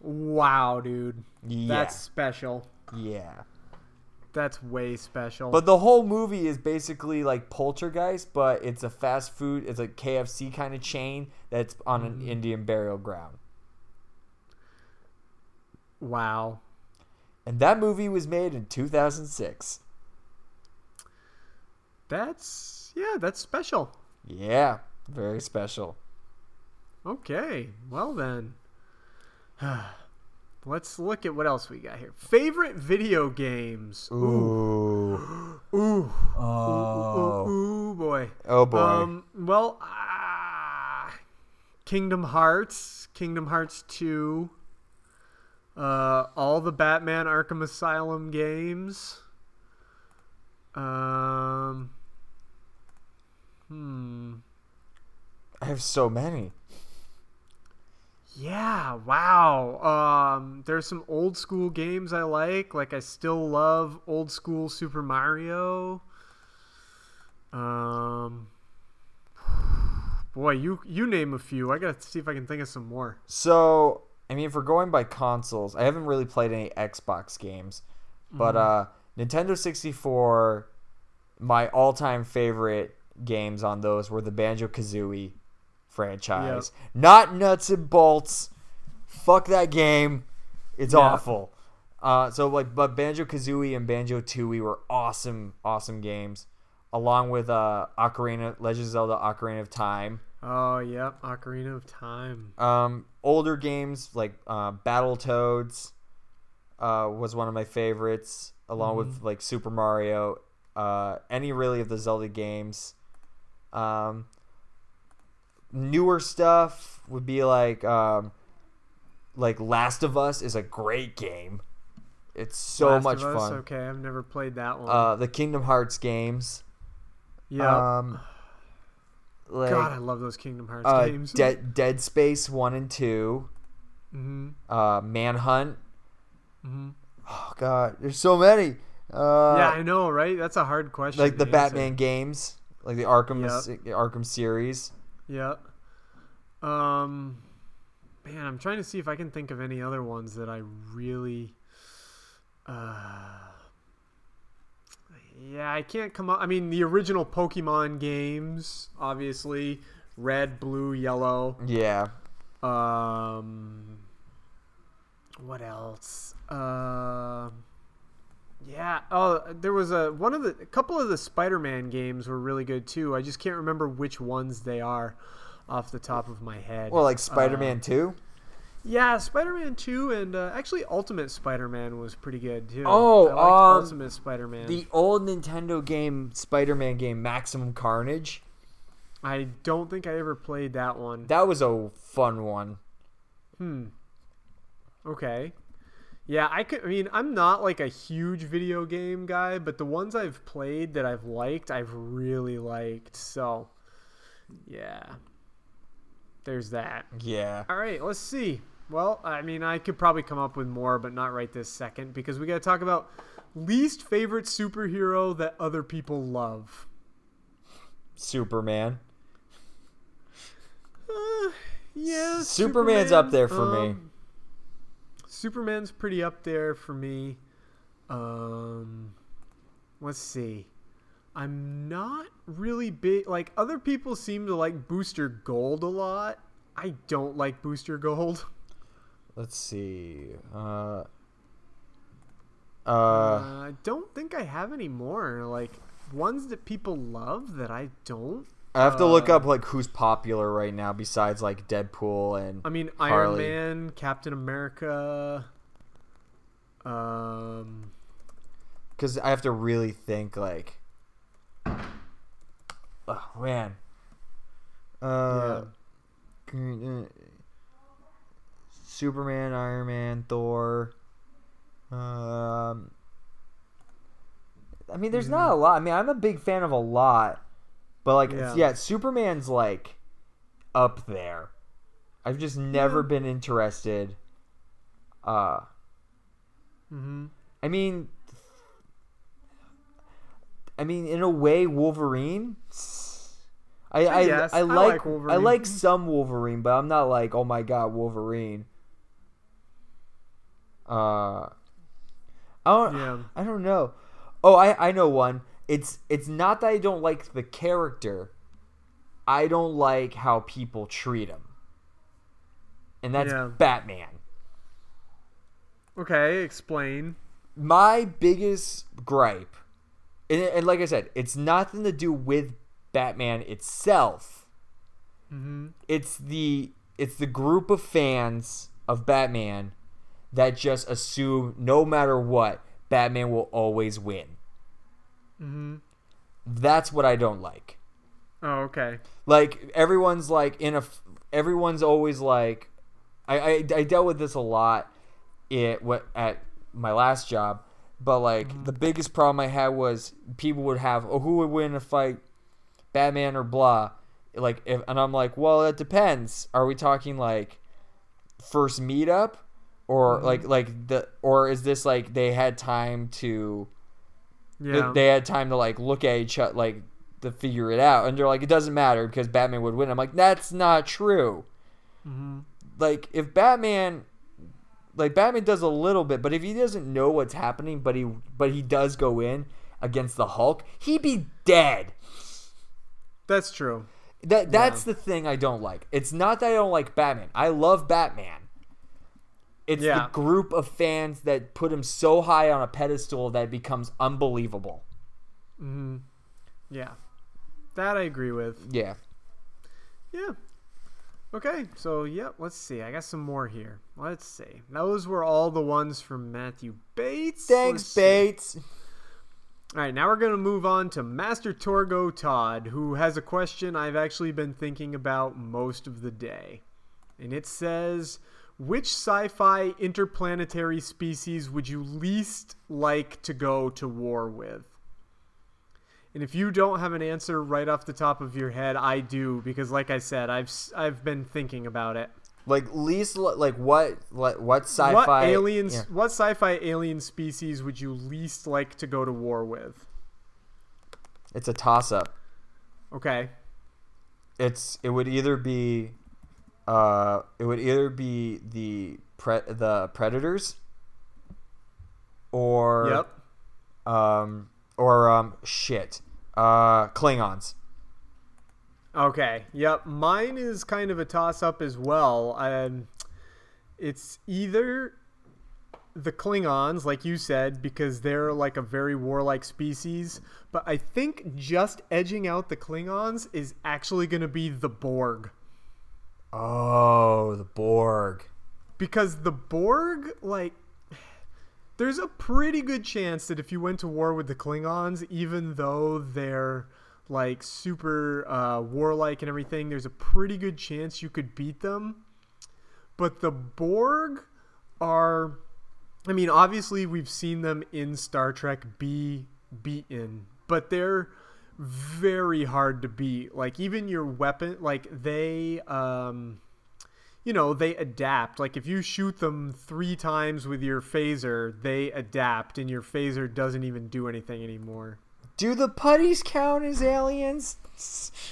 wow, dude. Yeah. That's special. yeah That's way special. But the whole movie is basically like Poltergeist, but it's a fast food, it's a KFC kind of chain that's on an Mm-hmm. Indian burial ground. wow. And that movie was made in 2006. That's yeah, that's special. Yeah, very special. Okay. Well then. Let's look at what else we got here. Favorite video games. Ooh. Ooh. Oh. Ooh, ooh, boy. Oh, boy. Um, well, ah, Kingdom Hearts, Kingdom Hearts 2, uh, all the Batman Arkham Asylum games. Um, hmm. I have so many. Yeah, wow. Um, there's some old school games I like. Like I still love old school Super Mario. Um, boy, you you name a few. I gotta see if I can think of some more. So, I mean, if we're going by consoles, I haven't really played any Xbox games, but Mhm. uh, Nintendo 64, my all-time favorite games on those were the Banjo Kazooie franchise. Not nuts and bolts. Fuck that game. It's Yeah. awful. Uh, so like, but Banjo Kazooie and Banjo Tooie were awesome, awesome games, along with uh, Ocarina, Legend of Zelda: Ocarina of Time. Oh, yep, Ocarina of Time. Um, older games like uh, Battle Toads uh, was one of my favorites, along with like Super Mario. Uh, any really of the Zelda games. Um, newer stuff would be like um, like Last of Us is a great game. It's so Last much of Us, fun. Okay, I've never played that one. Uh, the Kingdom Hearts games. yeah. Um, like, God, I love those Kingdom Hearts uh, games. Dead Dead Space one and 2 hmm Uh, Manhunt. hmm Oh God, there's so many. Uh, yeah, I know, right? That's a hard question. like the answer. Batman games, like the Arkham Yep. Arkham series. Yeah. Um, man, I'm trying to see if I can think of any other ones that I really. Uh, yeah, I can't come up. I mean, the original Pokemon games, obviously, red, blue, yellow. Yeah, Um, what else? Uh, yeah. Oh, there was a one of the a couple of the Spider-Man games were really good too. I just can't remember which ones they are off the top of my head. well, like Spider-Man Two. yeah, Spider-Man Two, and uh, actually Ultimate Spider-Man was pretty good too. Oh, um, Ultimate Spider-Man. The old Nintendo game, Spider-Man game, Maximum Carnage. I don't think I ever played that one. That was a fun one. Hmm. Okay. Yeah, I could. I mean, I'm not like a huge video game guy, but the ones I've played that I've liked, I've really liked. So, yeah. There's that. Yeah. All right, let's see. Well, I mean, I could probably come up with more, but not right this second because we got to talk about least favorite superhero that other people love. Superman. Uh, yeah, Superman's up there for me. Superman's pretty up there for me. Um, let's see. I'm not really big. Like other people seem to like Booster Gold a lot. I don't like Booster Gold. let's see. Uh, Uh, uh, I don't think I have any more. Like ones that people love that I don't. I have to look uh, up like who's popular right now besides like Deadpool and I mean, Iron Man, Captain America. Um, because I have to really think like, oh man, uh, Superman, Iron Man, Thor. Um, I mean, there's not a lot. I mean, I'm a big fan of a lot, but like, Yeah. yeah, Superman's like up there. I've just never been interested. Uh, hmm I mean, I mean, in a way, Wolverine. I I. I I like like I like some Wolverine, but I'm not like oh my god Wolverine. Uh, I don't. Yeah. I don't know. Oh, I I know one. It's it's not that I don't like the character. I don't like how people treat him. And that's Yeah. Batman. Okay, explain. my biggest gripe, and, and like I said, it's nothing to do with Batman itself. hmm It's the it's the group of fans of Batman that just assume no matter what, Batman will always win. Hmm That's what I don't like. Oh, okay. Like everyone's like in a, everyone's always like I, I I dealt with this a lot it what at my last job but like the biggest problem I had was people would have oh who would win a fight? Batman or blah? Like if and I'm like well it depends. Are we talking like first meetup or like like the or is this like they had time to Yeah. they had time to like look at each other like to figure it out. And they're like it doesn't matter because batman would win. I'm like that's not true. Hmm like if batman like batman does a little bit but if he doesn't know what's happening but he but he does go in against the hulk he'd be dead. That's true. that that's the thing i don't like. It's not that i don't like batman. I love batman it's Yeah. the group of fans that put him so high on a pedestal that it becomes unbelievable Mm-hmm. Yeah. That I agree with. yeah Yeah. Okay, so yeah, let's see. I got some more here. Let's see. Those were all the ones from Matthew Bates. thanks Let's see. bates All right, now we're going to move on to Master Torgo Todd, who has a question I've actually been thinking about most of the day. And it says, which sci-fi interplanetary species would you least like to go to war with? And if you don't have an answer right off the top of your head, I do because like I said, I've I've been thinking about it. like least like what like what sci-fi what aliens yeah. what sci-fi alien species would you least like to go to war with? it's a toss up Okay. it's it would either be uh it would either be the pre- the predators or Yep. um or um shit uh klingons Okay. Yep. Mine is kind of a toss up as well. Um, it's either the Klingons, like you said, because they're like a very warlike species. But I think just edging out the Klingons is actually going to be the Borg. Oh the borg Because the Borg, like, there's a pretty good chance that if you went to war with the Klingons, even though they're like super uh, warlike and everything, there's a pretty good chance you could beat them. But the Borg are, I mean, obviously we've seen them in Star Trek be beaten, but they're very hard to beat. Like even your weapon, like they, um, you know, they adapt. Like if you shoot them three times with your phaser, they adapt, and your phaser doesn't even do anything anymore. Do the putties count as aliens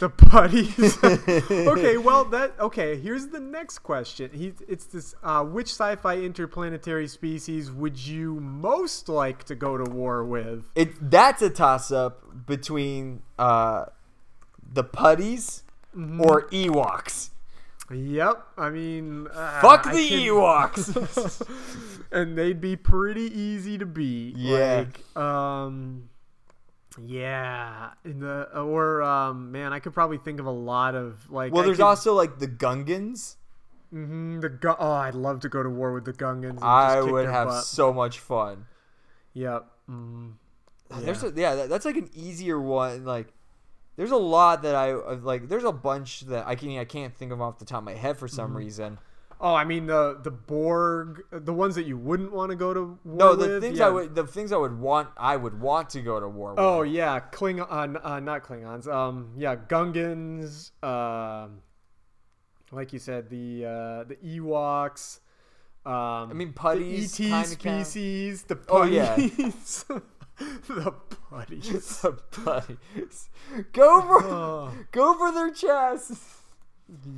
The putties. okay, well that okay. Here's the next question. He, it's this: uh, which sci-fi interplanetary species would you most like to go to war with? it that's a toss up between uh the putties Mm-hmm. or ewoks Yep. I mean, uh, Fuck the can- Ewoks. and they'd be pretty easy to beat. Yeah. Like, um, yeah. In the or um, man, I could probably think of a lot of like. well, I there's could- also like the Gungans. Mhm, the Gu- oh, I'd love to go to war with the Gungans. and I would have butt. so much fun. Yep. Mm, There's yeah. a, yeah, that, that's like an easier one. Like, there's a lot that I like. There's a bunch that I can I can't think of off the top of my head for some Mhm. reason. Oh, I mean the the Borg, the ones that you wouldn't want to go to war No, the with. things yeah. I would the things I would want I would want to go to war with. Oh yeah, Kling uh, uh, not Klingons. Um, yeah, Gungans. Um, like you said, the uh, the Ewoks. Um, I mean, putties the ET kinda count. species. The Oh, yeah. putties. the putties. the putties. Go for Oh. go for their chests.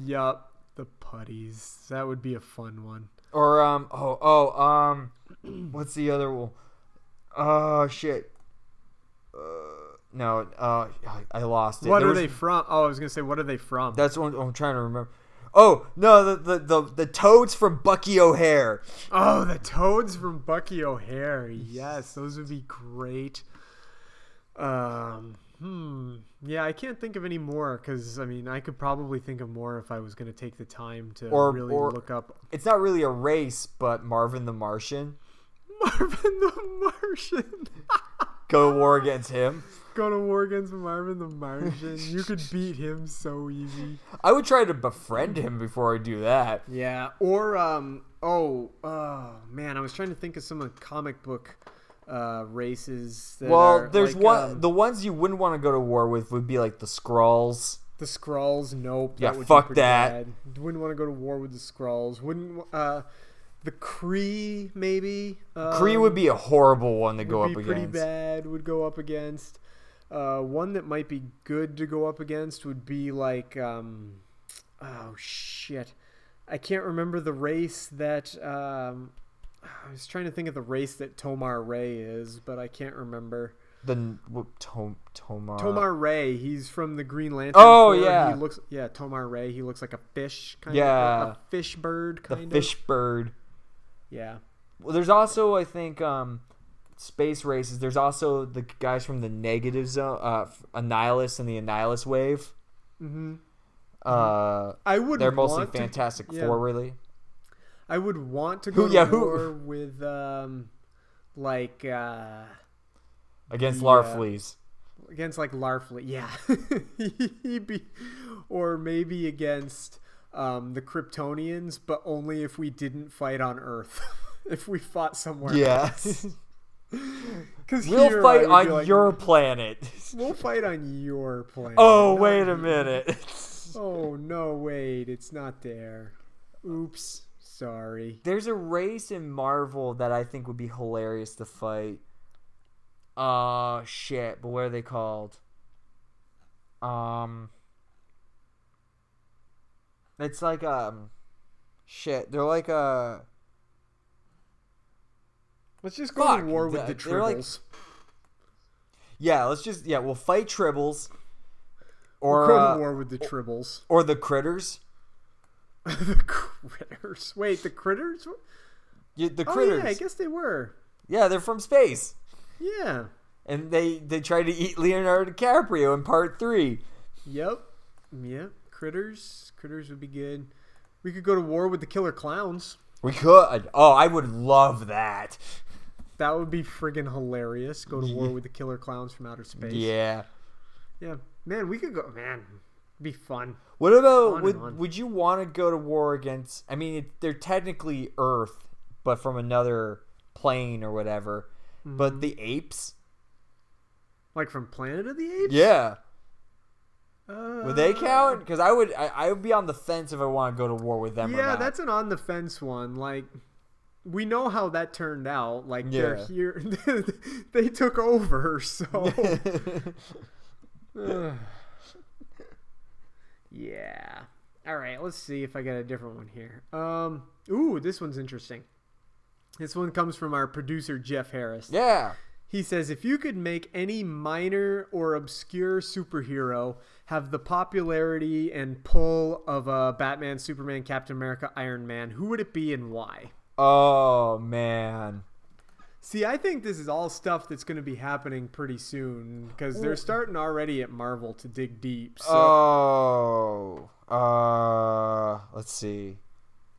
Yup, the putties. That would be a fun one. Or um oh oh um what's the other one? Oh shit. Uh, no, uh, I- I lost it. What There are was- they from? Oh, I was gonna say, what are they from? That's what I'm trying to remember. Oh no, the the the, the toads from Bucky O'Hare. Oh, the toads from Bucky O'Hare. Yes, those would be great. Um, hmm. Yeah, I can't think of any more because I mean, I could probably think of more if I was going to take the time to Or really or look up It's not really a race, but Marvin the Martian. Marvin the Martian. Go to war against him. Go to war against Marvin the Martian. You could beat him so easy. I would try to befriend him before I do that. Yeah, or um, oh, oh man, I was trying to think of some comic book uh races. That well, there's like, one. um, the ones you wouldn't want to go to war with would be like the Skrulls. The Skrulls, nope. Yeah, would fuck that. Bad. Wouldn't want to go to war with the Skrulls. Wouldn't uh, the Kree maybe? Um, Kree would be a horrible one to go up be pretty against. bad. Would go up against. Uh, one that might be good to go up against would be like um, oh shit, I can't remember the race that um. I was trying to think of the race that Tomar-Re is, but I can't remember. The what, Tom, Tomar. Tomar Ray, he's from the Green Lantern. Oh, Corps. yeah. he looks yeah. Tomar-Re, he looks like a fish, kind Yeah. of a fish bird, the kind of. fish bird. Yeah, Well, there's also I think um, space races. There's also the guys from the negative zone, uh, Annihilus and the Annihilus wave. Mm hmm Uh, I would. they're mostly want to- Fantastic yeah. Four, really. I would want to go Who- to yeah, who- with um, like uh, Against the, Larfleeze. uh, against like Larfleet. Yeah, He'd be, or maybe against um the Kryptonians, but only if we didn't fight on Earth. if we fought somewhere. Yeah. Because We'll fight on your planet. We'll fight on your planet. Oh, wait a minute. oh no, wait, it's not there. Oops, sorry. There's a race in Marvel that I think would be hilarious to fight. Uh shit, but what are they called? Um It's like um shit, they're like a Let's just go Fuck, to war with the th- they're like- tribbles. Yeah, let's just yeah, we'll fight tribbles Or or go uh, to war with the tribbles. or the critters. the critters. Wait, the critters? Yeah, the Oh, critters. yeah, I guess they were. Yeah, they're from space. Yeah. And they they tried to eat Leonardo DiCaprio in part 3. Yep. Yep. Critters. Critters would be good. We could go to war with the killer clowns. We could. Oh, I would love that. That would be friggin' hilarious. Go to war with the killer clowns from outer space. Yeah. Yeah. Man, we could go. Man, be fun. What about On would would you want to go to war against? I mean, it, they're technically Earth, but from another plane or whatever. Mm-hmm. But the apes, Like from Planet of the Apes? yeah, Uh, would they count? Because I would, I, I would be on the fence if I want to go to war with them. or Yeah, that's an on the fence one. Like, we know how that turned out. Like, they're here. they took over, so. Yeah. All right, let's see if I get a different one here. Um, ooh, this one's interesting. This one comes from our producer Jeff Harris. yeah. He says if you could make any minor or obscure superhero have the popularity and pull of a Batman, Superman, Captain America, Iron Man, who would it be and why? Oh man. See, I think this is all stuff that's going to be happening pretty soon because they're starting already at Marvel to dig deep. So Oh. Uh let's see.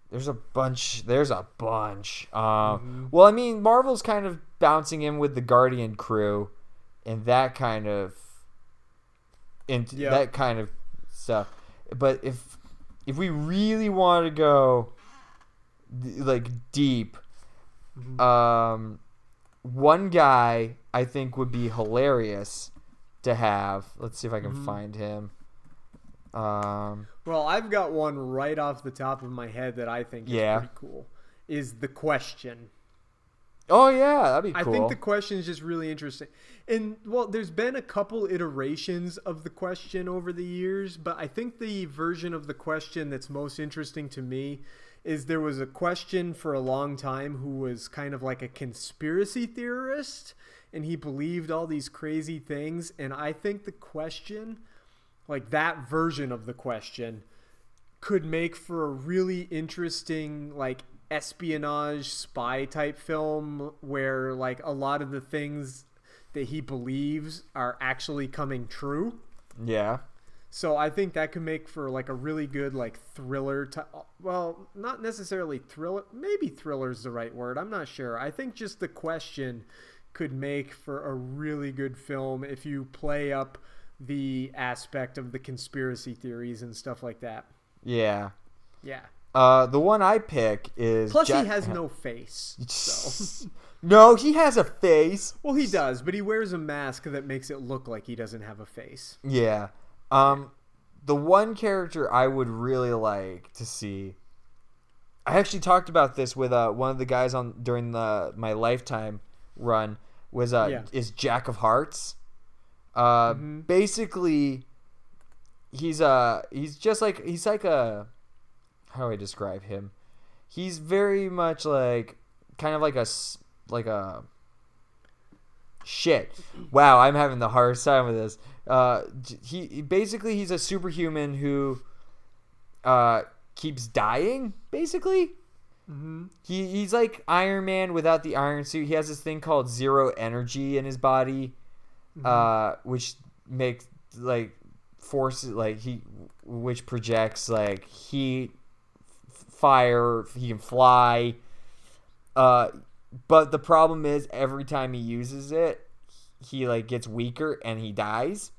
There's a bunch there's a bunch. Um Mm-hmm. well I mean Marvel's kind of bouncing in with the Guardian crew and that kind of into Yeah. that kind of stuff. But if if we really want to go like deep Mm-hmm. um one guy I think would be hilarious to have. Let's see if I can Mm-hmm. find him. Um, Well, I've got one right off the top of my head that I think is Yeah. pretty cool. Is the question. oh yeah, that'd be I think the question is just really interesting. And well, there's been a couple iterations of the question over the years, but I think the version of the question that's most interesting to me is there was a question for a long time who was kind of like a conspiracy theorist and he believed all these crazy things and I think the question like that version of the question could make for a really interesting like espionage spy type film where like a lot of the things that he believes are actually coming true. yeah, So I think that could make for like a really good like thriller. T- well, not necessarily thriller. Maybe thriller is the right word. I'm not sure. I think just the question could make for a really good film if you play up the aspect of the conspiracy theories and stuff like that. yeah. Yeah. Uh, the one I pick is Plus, Jack- he has no face. So. no, he has a face. well, he does, but he wears a mask that makes it look like he doesn't have a face. Yeah. Um, the one character I would really like to see. I actually talked about this with uh, one of the guys on during the my lifetime run was uh Yeah. is Jack of Hearts. Uh, basically, he's uh he's just like he's like a how do I describe him? He's very much like kind of like a like a shit. Wow, I'm having the hardest time with this. Uh, he he- basically he's a superhuman who uh keeps dying. Basically, Mm-hmm. he he's like Iron Man without the iron suit. He has this thing called zero energy in his body, uh, which makes like forces like he which projects like heat, f- fire. He can fly. Uh, but the problem is every time he uses it, he like gets weaker and he dies.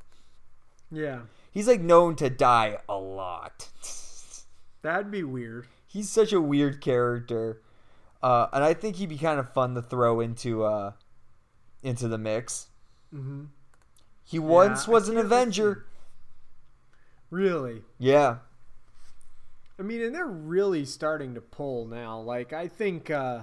Yeah, He's like known to die a lot. that'd be weird. He's such a weird character, uh, and I think he'd be kind of fun to throw into uh, into the mix. Mm-hmm. He once was an Avenger. Really? Yeah, I mean, and they're really starting to pull now. Like, I think, uh,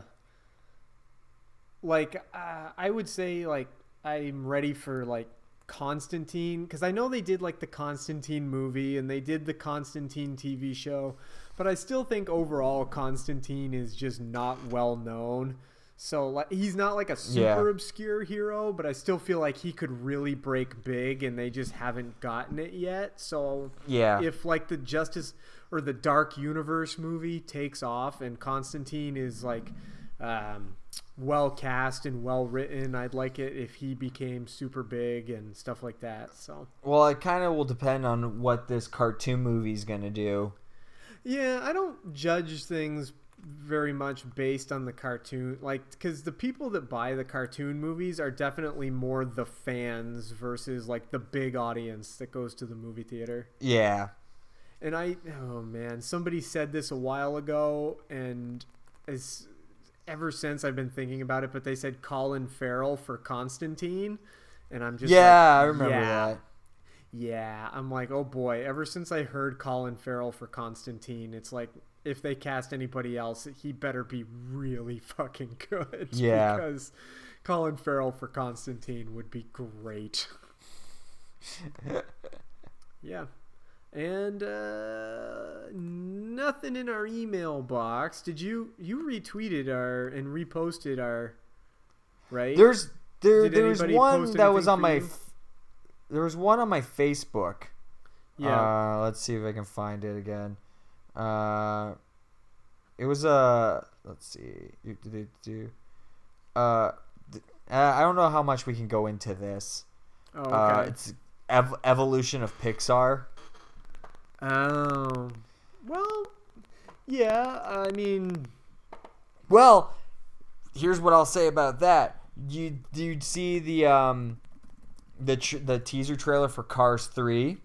like, uh, I would say, like, I'm ready for, like, Constantine. Because I know they did, like, the Constantine movie and they did the Constantine TV show. But I still think overall Constantine is just not well known. So, like, he's not, like, a super Yeah. obscure hero, but I still feel like he could really break big and they just haven't gotten it yet. So, yeah, if like the Justice or the Dark Universe movie takes off and Constantine is like um, well cast and well written, I'd like it if he became super big and stuff like that. So Well, it kind of will depend on what this cartoon movie's gonna do. yeah, I don't judge things very much based on the cartoon like because the people that buy the cartoon movies are definitely more the fans versus like the big audience that goes to the movie theater Yeah, And I, oh man, somebody said this a while ago, and as ever since I've been thinking about it. But they said Colin Farrell for Constantine, and I'm just yeah, like, I remember yeah, that. Yeah, I'm like, oh boy. Ever since I heard Colin Farrell for Constantine, it's like if they cast anybody else, he better be really fucking good. Yeah. because Colin Farrell for Constantine would be great. yeah. And uh, nothing in our email box. Did you you retweeted our and reposted our right? There's There, there was one that was on my. you? There was one on my Facebook. Yeah. Uh, let's see if I can find it again. Uh, it was a. let's see. Uh, uh, I don't know how much we can go into this. oh, Uh, okay. it's ev- evolution of Pixar. Oh. Well, yeah. I mean, Well, here's what I'll say about that. You do you see the um the tr- the teaser trailer for Cars 3?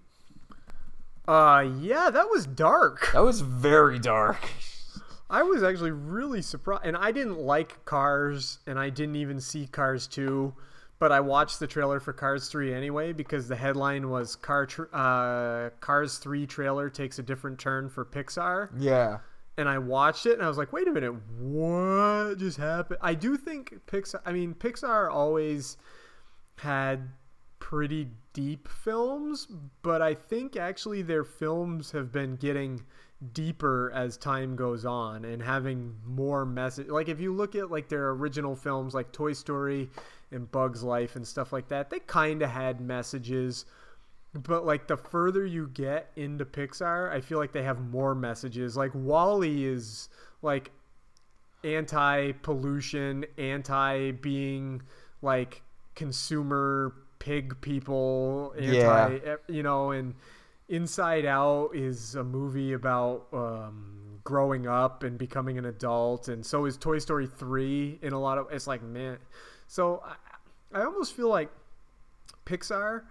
uh, yeah, that was dark. That was very dark. I was actually really surprised, and I didn't like Cars, and I didn't even see Cars two, but I watched the trailer for Cars three anyway because the headline was Car uh, Cars three trailer takes a different turn for Pixar, Yeah. and I watched it and I was like, wait a minute, what just happened? I do think Pixar. I mean, Pixar always had pretty deep films, but I think actually their films have been getting deeper as time goes on and having more message. Like if you look at like their original films like Toy Story and Bugs Life and stuff like that, they kind of had messages. But like the further you get into Pixar, I feel like they have more messages. Like WALL-E is like anti-pollution, anti being like consumer pig people, anti Yeah. you know, and Inside Out is a movie about um, growing up and becoming an adult, and so is Toy Story three. In a lot of, it's like man, so I, I almost feel like Pixar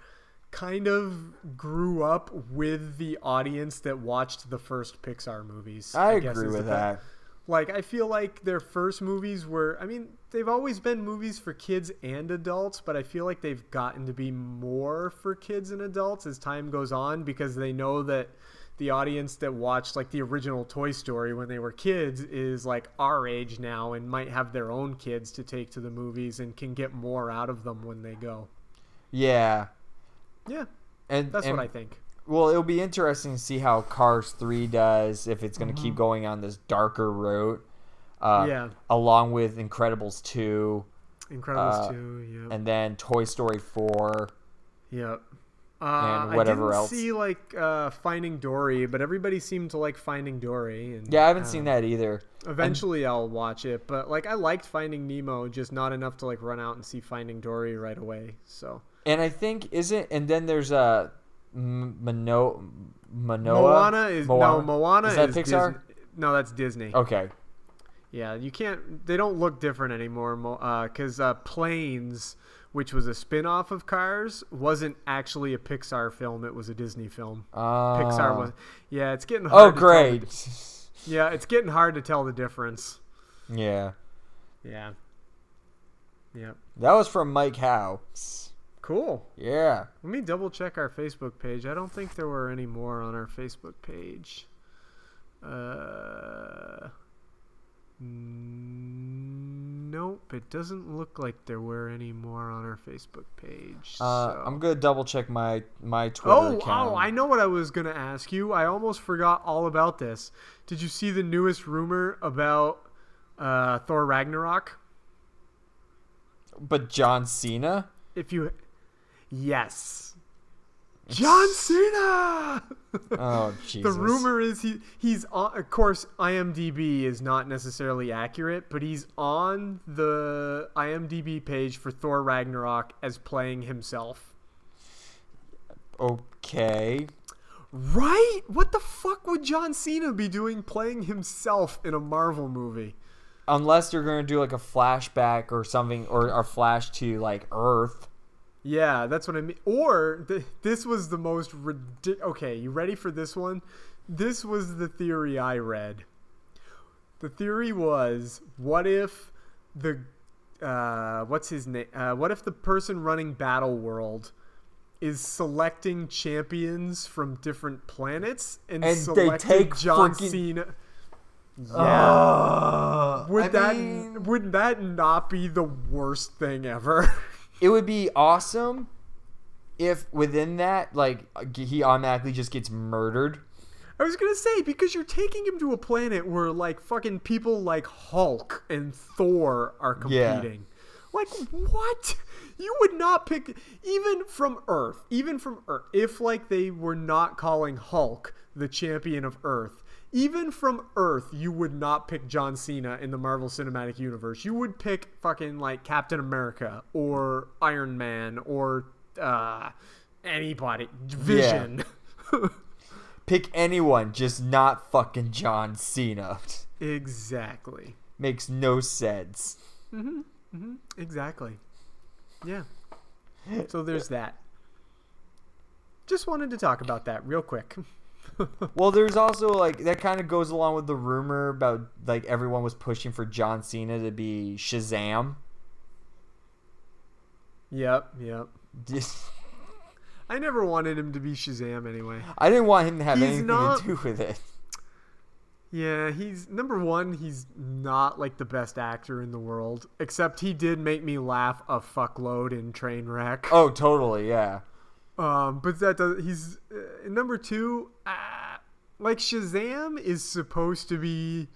kind of grew up with the audience that watched the first Pixar movies. I guess agree with that. Like I feel like their first movies were I mean, they've always been movies for kids and adults, but I feel like they've gotten to be more for kids and adults as time goes on because they know that the audience that watched like the original Toy Story when they were kids is like our age now and might have their own kids to take to the movies and can get more out of them when they go. Yeah. Yeah, And that's and- what I think. Well, it'll be interesting to see how Cars 3 does if it's going to keep going on this darker route. Uh, Mm-hmm. Yeah. Along with Incredibles 2 Incredibles uh, 2, yeah. and then Toy Story 4. Yep. Uh, and whatever I didn't else. see like uh, Finding Dory, but everybody seemed to like Finding Dory. And, Yeah, I haven't uh, seen that either. Eventually, I'll watch it, but like I liked Finding Nemo, just not enough to like run out and see Finding Dory right away. So And I think isn't and then there's a M- Mano Manoa Moana is no Moana is that is Pixar? Disney- no, that's Disney. Okay. Yeah, you can't. They don't look different anymore. Because uh, Planes, which was a spin-off of Cars, wasn't actually a Pixar film. It was a Disney film. Pixar Ah. was. Yeah, it's getting Oh, hard. to tell the- great. yeah, it's getting hard to tell the difference. Yeah. Yeah. Yep. That was from Mike Howe. Cool. Yeah. Let me double check our Facebook page. I don't think there were any more on our Facebook page. Uh, n- nope, it doesn't look like there were any more on our Facebook page. Uh, I'm gonna double check my my Twitter Oh, account. oh, I know what I was going to ask you. I almost forgot all about this. Did you see the newest rumor about uh, Thor Ragnarok? But John Cena. If you. Yes. John Cena! Oh Jesus! The rumor is he he's on. Of course, IMDb is not necessarily accurate, but he's on the IMDb page for Thor Ragnarok as playing himself. Okay. Right? What the fuck would John Cena be doing playing himself in a Marvel movie? Unless they're gonna do like a flashback or something, or a flash to like Earth. Yeah, that's what I mean. Or th- this was the most ridiculous. Okay, you ready for this one? This was the theory I read. The theory was, what if the uh, what's his name? Uh, what if the person running Battle World is selecting champions from different planets and, And they take John freaking- Cena? Yeah. Uh, would I that mean- would that not be the worst thing ever? It would be awesome if within that, like, he automatically just gets murdered. I was gonna say because you're taking him to a planet where like fucking people like Hulk and Thor are competing. Yeah. competing. Like what? You would not pick even from Earth, even from Earth. If like they were not calling Hulk the champion of Earth, even from Earth, you would not pick John Cena in the Marvel Cinematic Universe. You would pick fucking like Captain America or Iron Man or uh, anybody. Vision. Pick anyone, just not fucking John Cena. exactly. Makes no sense. Exactly. Yeah. So there's that. Just wanted to talk about that real quick. Well, there's also like that kind of goes along with the rumor about like everyone was pushing for John Cena to be Shazam. yep, yep. I never wanted him to be Shazam anyway. I didn't want him to have He's anything not- to do with it. Yeah, he's number one. He's not like the best actor in the world, except he did make me laugh a fuckload in Trainwreck. Oh, totally, yeah. Um, but that does, he's uh, number two. Uh, like Shazam is supposed to be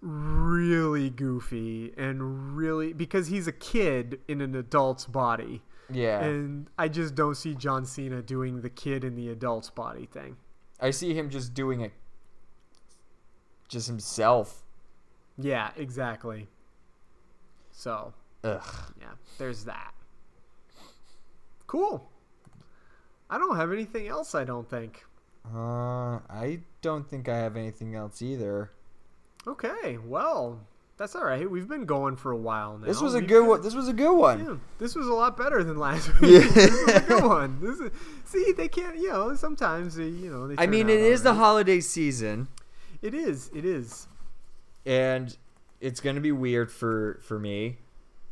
really goofy and really because he's a kid in an adult's body, Yeah. and I just don't see John Cena doing the kid in the adult's body thing. I see him just doing it just himself. Yeah, exactly. So Ugh. yeah, there's that. Cool. I don't have anything else. I don't think. Uh, I don't think I have anything else either. Okay, well, that's all right. We've been going for a while now. This was a We've good one. This was a good one. Yeah, this was a lot better than last week. this was a good one. This is, see, they can't. You know, sometimes they, you know. They I mean, it is the holiday season, It is. It is. and it's gonna be weird for for me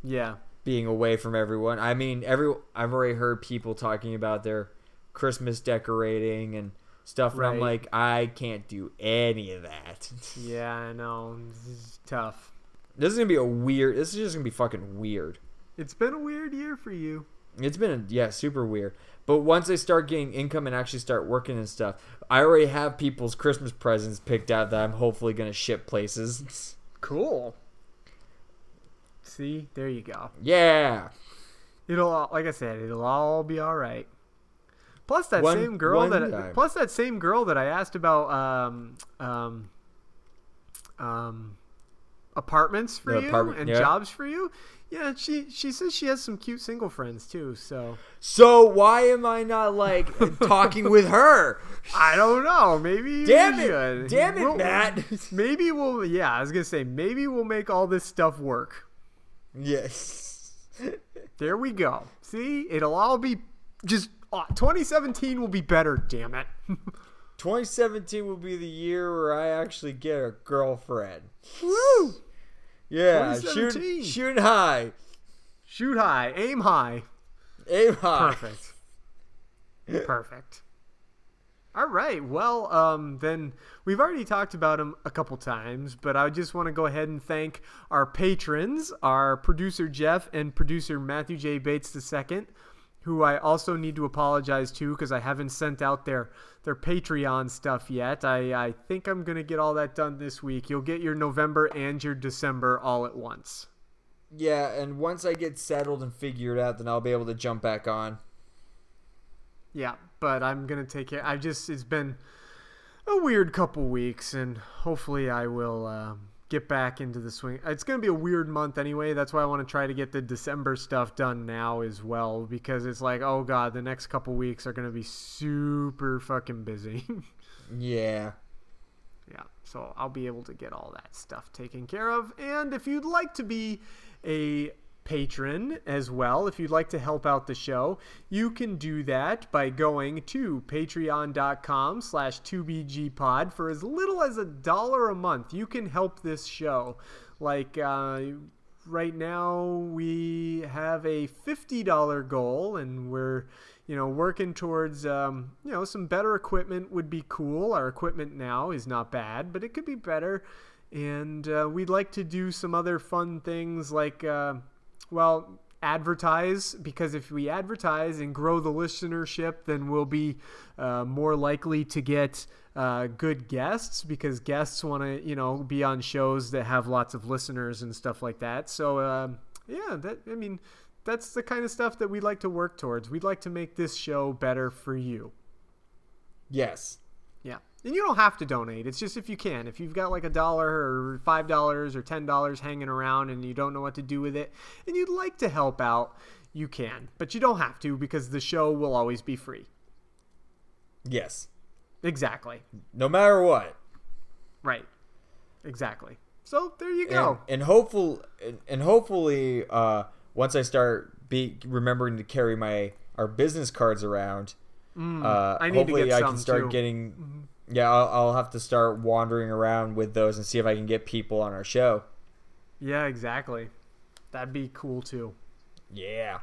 Yeah. being away from everyone. I mean, every I've already heard people talking about their Christmas decorating and stuff, and I'm like, I can't do any of that. Yeah, I know. This is tough. This is gonna be a weird. This is just gonna be fucking weird. It's been a weird year for you. It's been a, yeah, super weird. But once I start getting income and actually start working and stuff, I already have people's Christmas presents picked out that I'm hopefully gonna ship places. Cool. See, there you go. yeah. It'll all, like I said, it'll all be all right. Plus that One- same girl that time. plus that same girl that I asked about um um um apartments for The you apartment- and yeah. jobs for you. Yeah, she she says she has some cute single friends too. So So why am I not like talking with her? I don't know. Maybe Damn it. should. Damn it, We'll- Matt. Maybe we'll. Yeah, I was gonna say maybe we'll make all this stuff work. Yes. There we go. See, it'll all be just. Uh, 2017 will be better. Damn it. 2017 will be the year where I actually get a girlfriend. Woo! Yeah, 2017. shoot, shoot high, Shoot high, aim high. aim high. Perfect. Perfect. All right. Well, um, then we've already talked about him a couple times, but I just want to go ahead and thank our patrons, our producer Jeff and producer Matthew J. Bates II, who I also need to apologize to because I haven't sent out their their Patreon stuff yet. I, I think I'm gonna get all that done this week. You'll get your November and your December all at once. Yeah, and once I get settled and figure it out, then I'll be able to jump back on. Yeah, but I'm gonna take it. I just it's been a weird couple weeks, and hopefully I will uh, get back into the swing. It's gonna be a weird month anyway. That's why I want to try to get the December stuff done now as well, because it's like, oh god, the next couple weeks are gonna be super fucking busy. Yeah. Yeah, so I'll be able to get all that stuff taken care of. And if you'd like to be a patron as well, if you'd like to help out the show, you can do that by going to patreon.com slash 2bgpod for as little as a dollar a month. You can help this show. Like, uh, right now we have a $50 goal and we're you know working towards um, you know some better equipment would be cool our equipment now is not bad but it could be better and uh, we'd like to do some other fun things like uh, well advertise because if we advertise and grow the listenership then we'll be uh, more likely to get uh, good guests because guests want to you know be on shows that have lots of listeners and stuff like that so um, yeah that i mean that's the kind of stuff that we'd like to work towards. We'd like to make this show better for you. Yes. And you don't have to donate. It's just if you can. If you've got like a dollar or five dollars or ten dollars hanging around and you don't know what to do with it and you'd like to help out, you can. But you don't have to because the show will always be free. Yes. Exactly. No matter what. Right. Exactly. So there you go. And, and hopeful and, and hopefully uh once I start be remembering to carry my our business cards around, Mm, uh I hopefully I can start too. getting yeah, I'll, I'll have to start wandering around with those and see if I can get people on our show. Yeah, exactly. That'd be cool too. Yeah.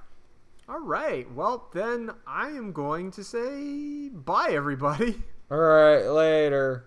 All right. Well, then I am going to say bye, everybody. All right, later.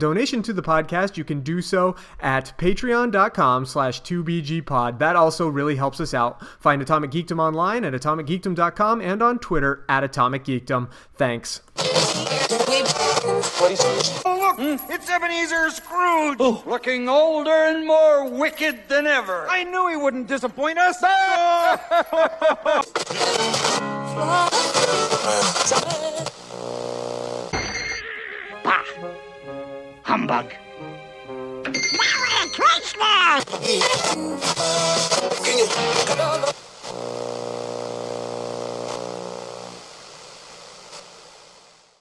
donation to the podcast, you can do so at patreon.com slash 2bgpod. That also really helps us out. Find Atomic Geekdom online at atomicgeekdom.com and on Twitter at Atomic Geekdom. Thanks. Oh, look, hmm? it's Ebenezer Scrooge, looking older and more wicked than ever. I knew he wouldn't disappoint us. Bah! Ah! Humbug! Merry Christmas!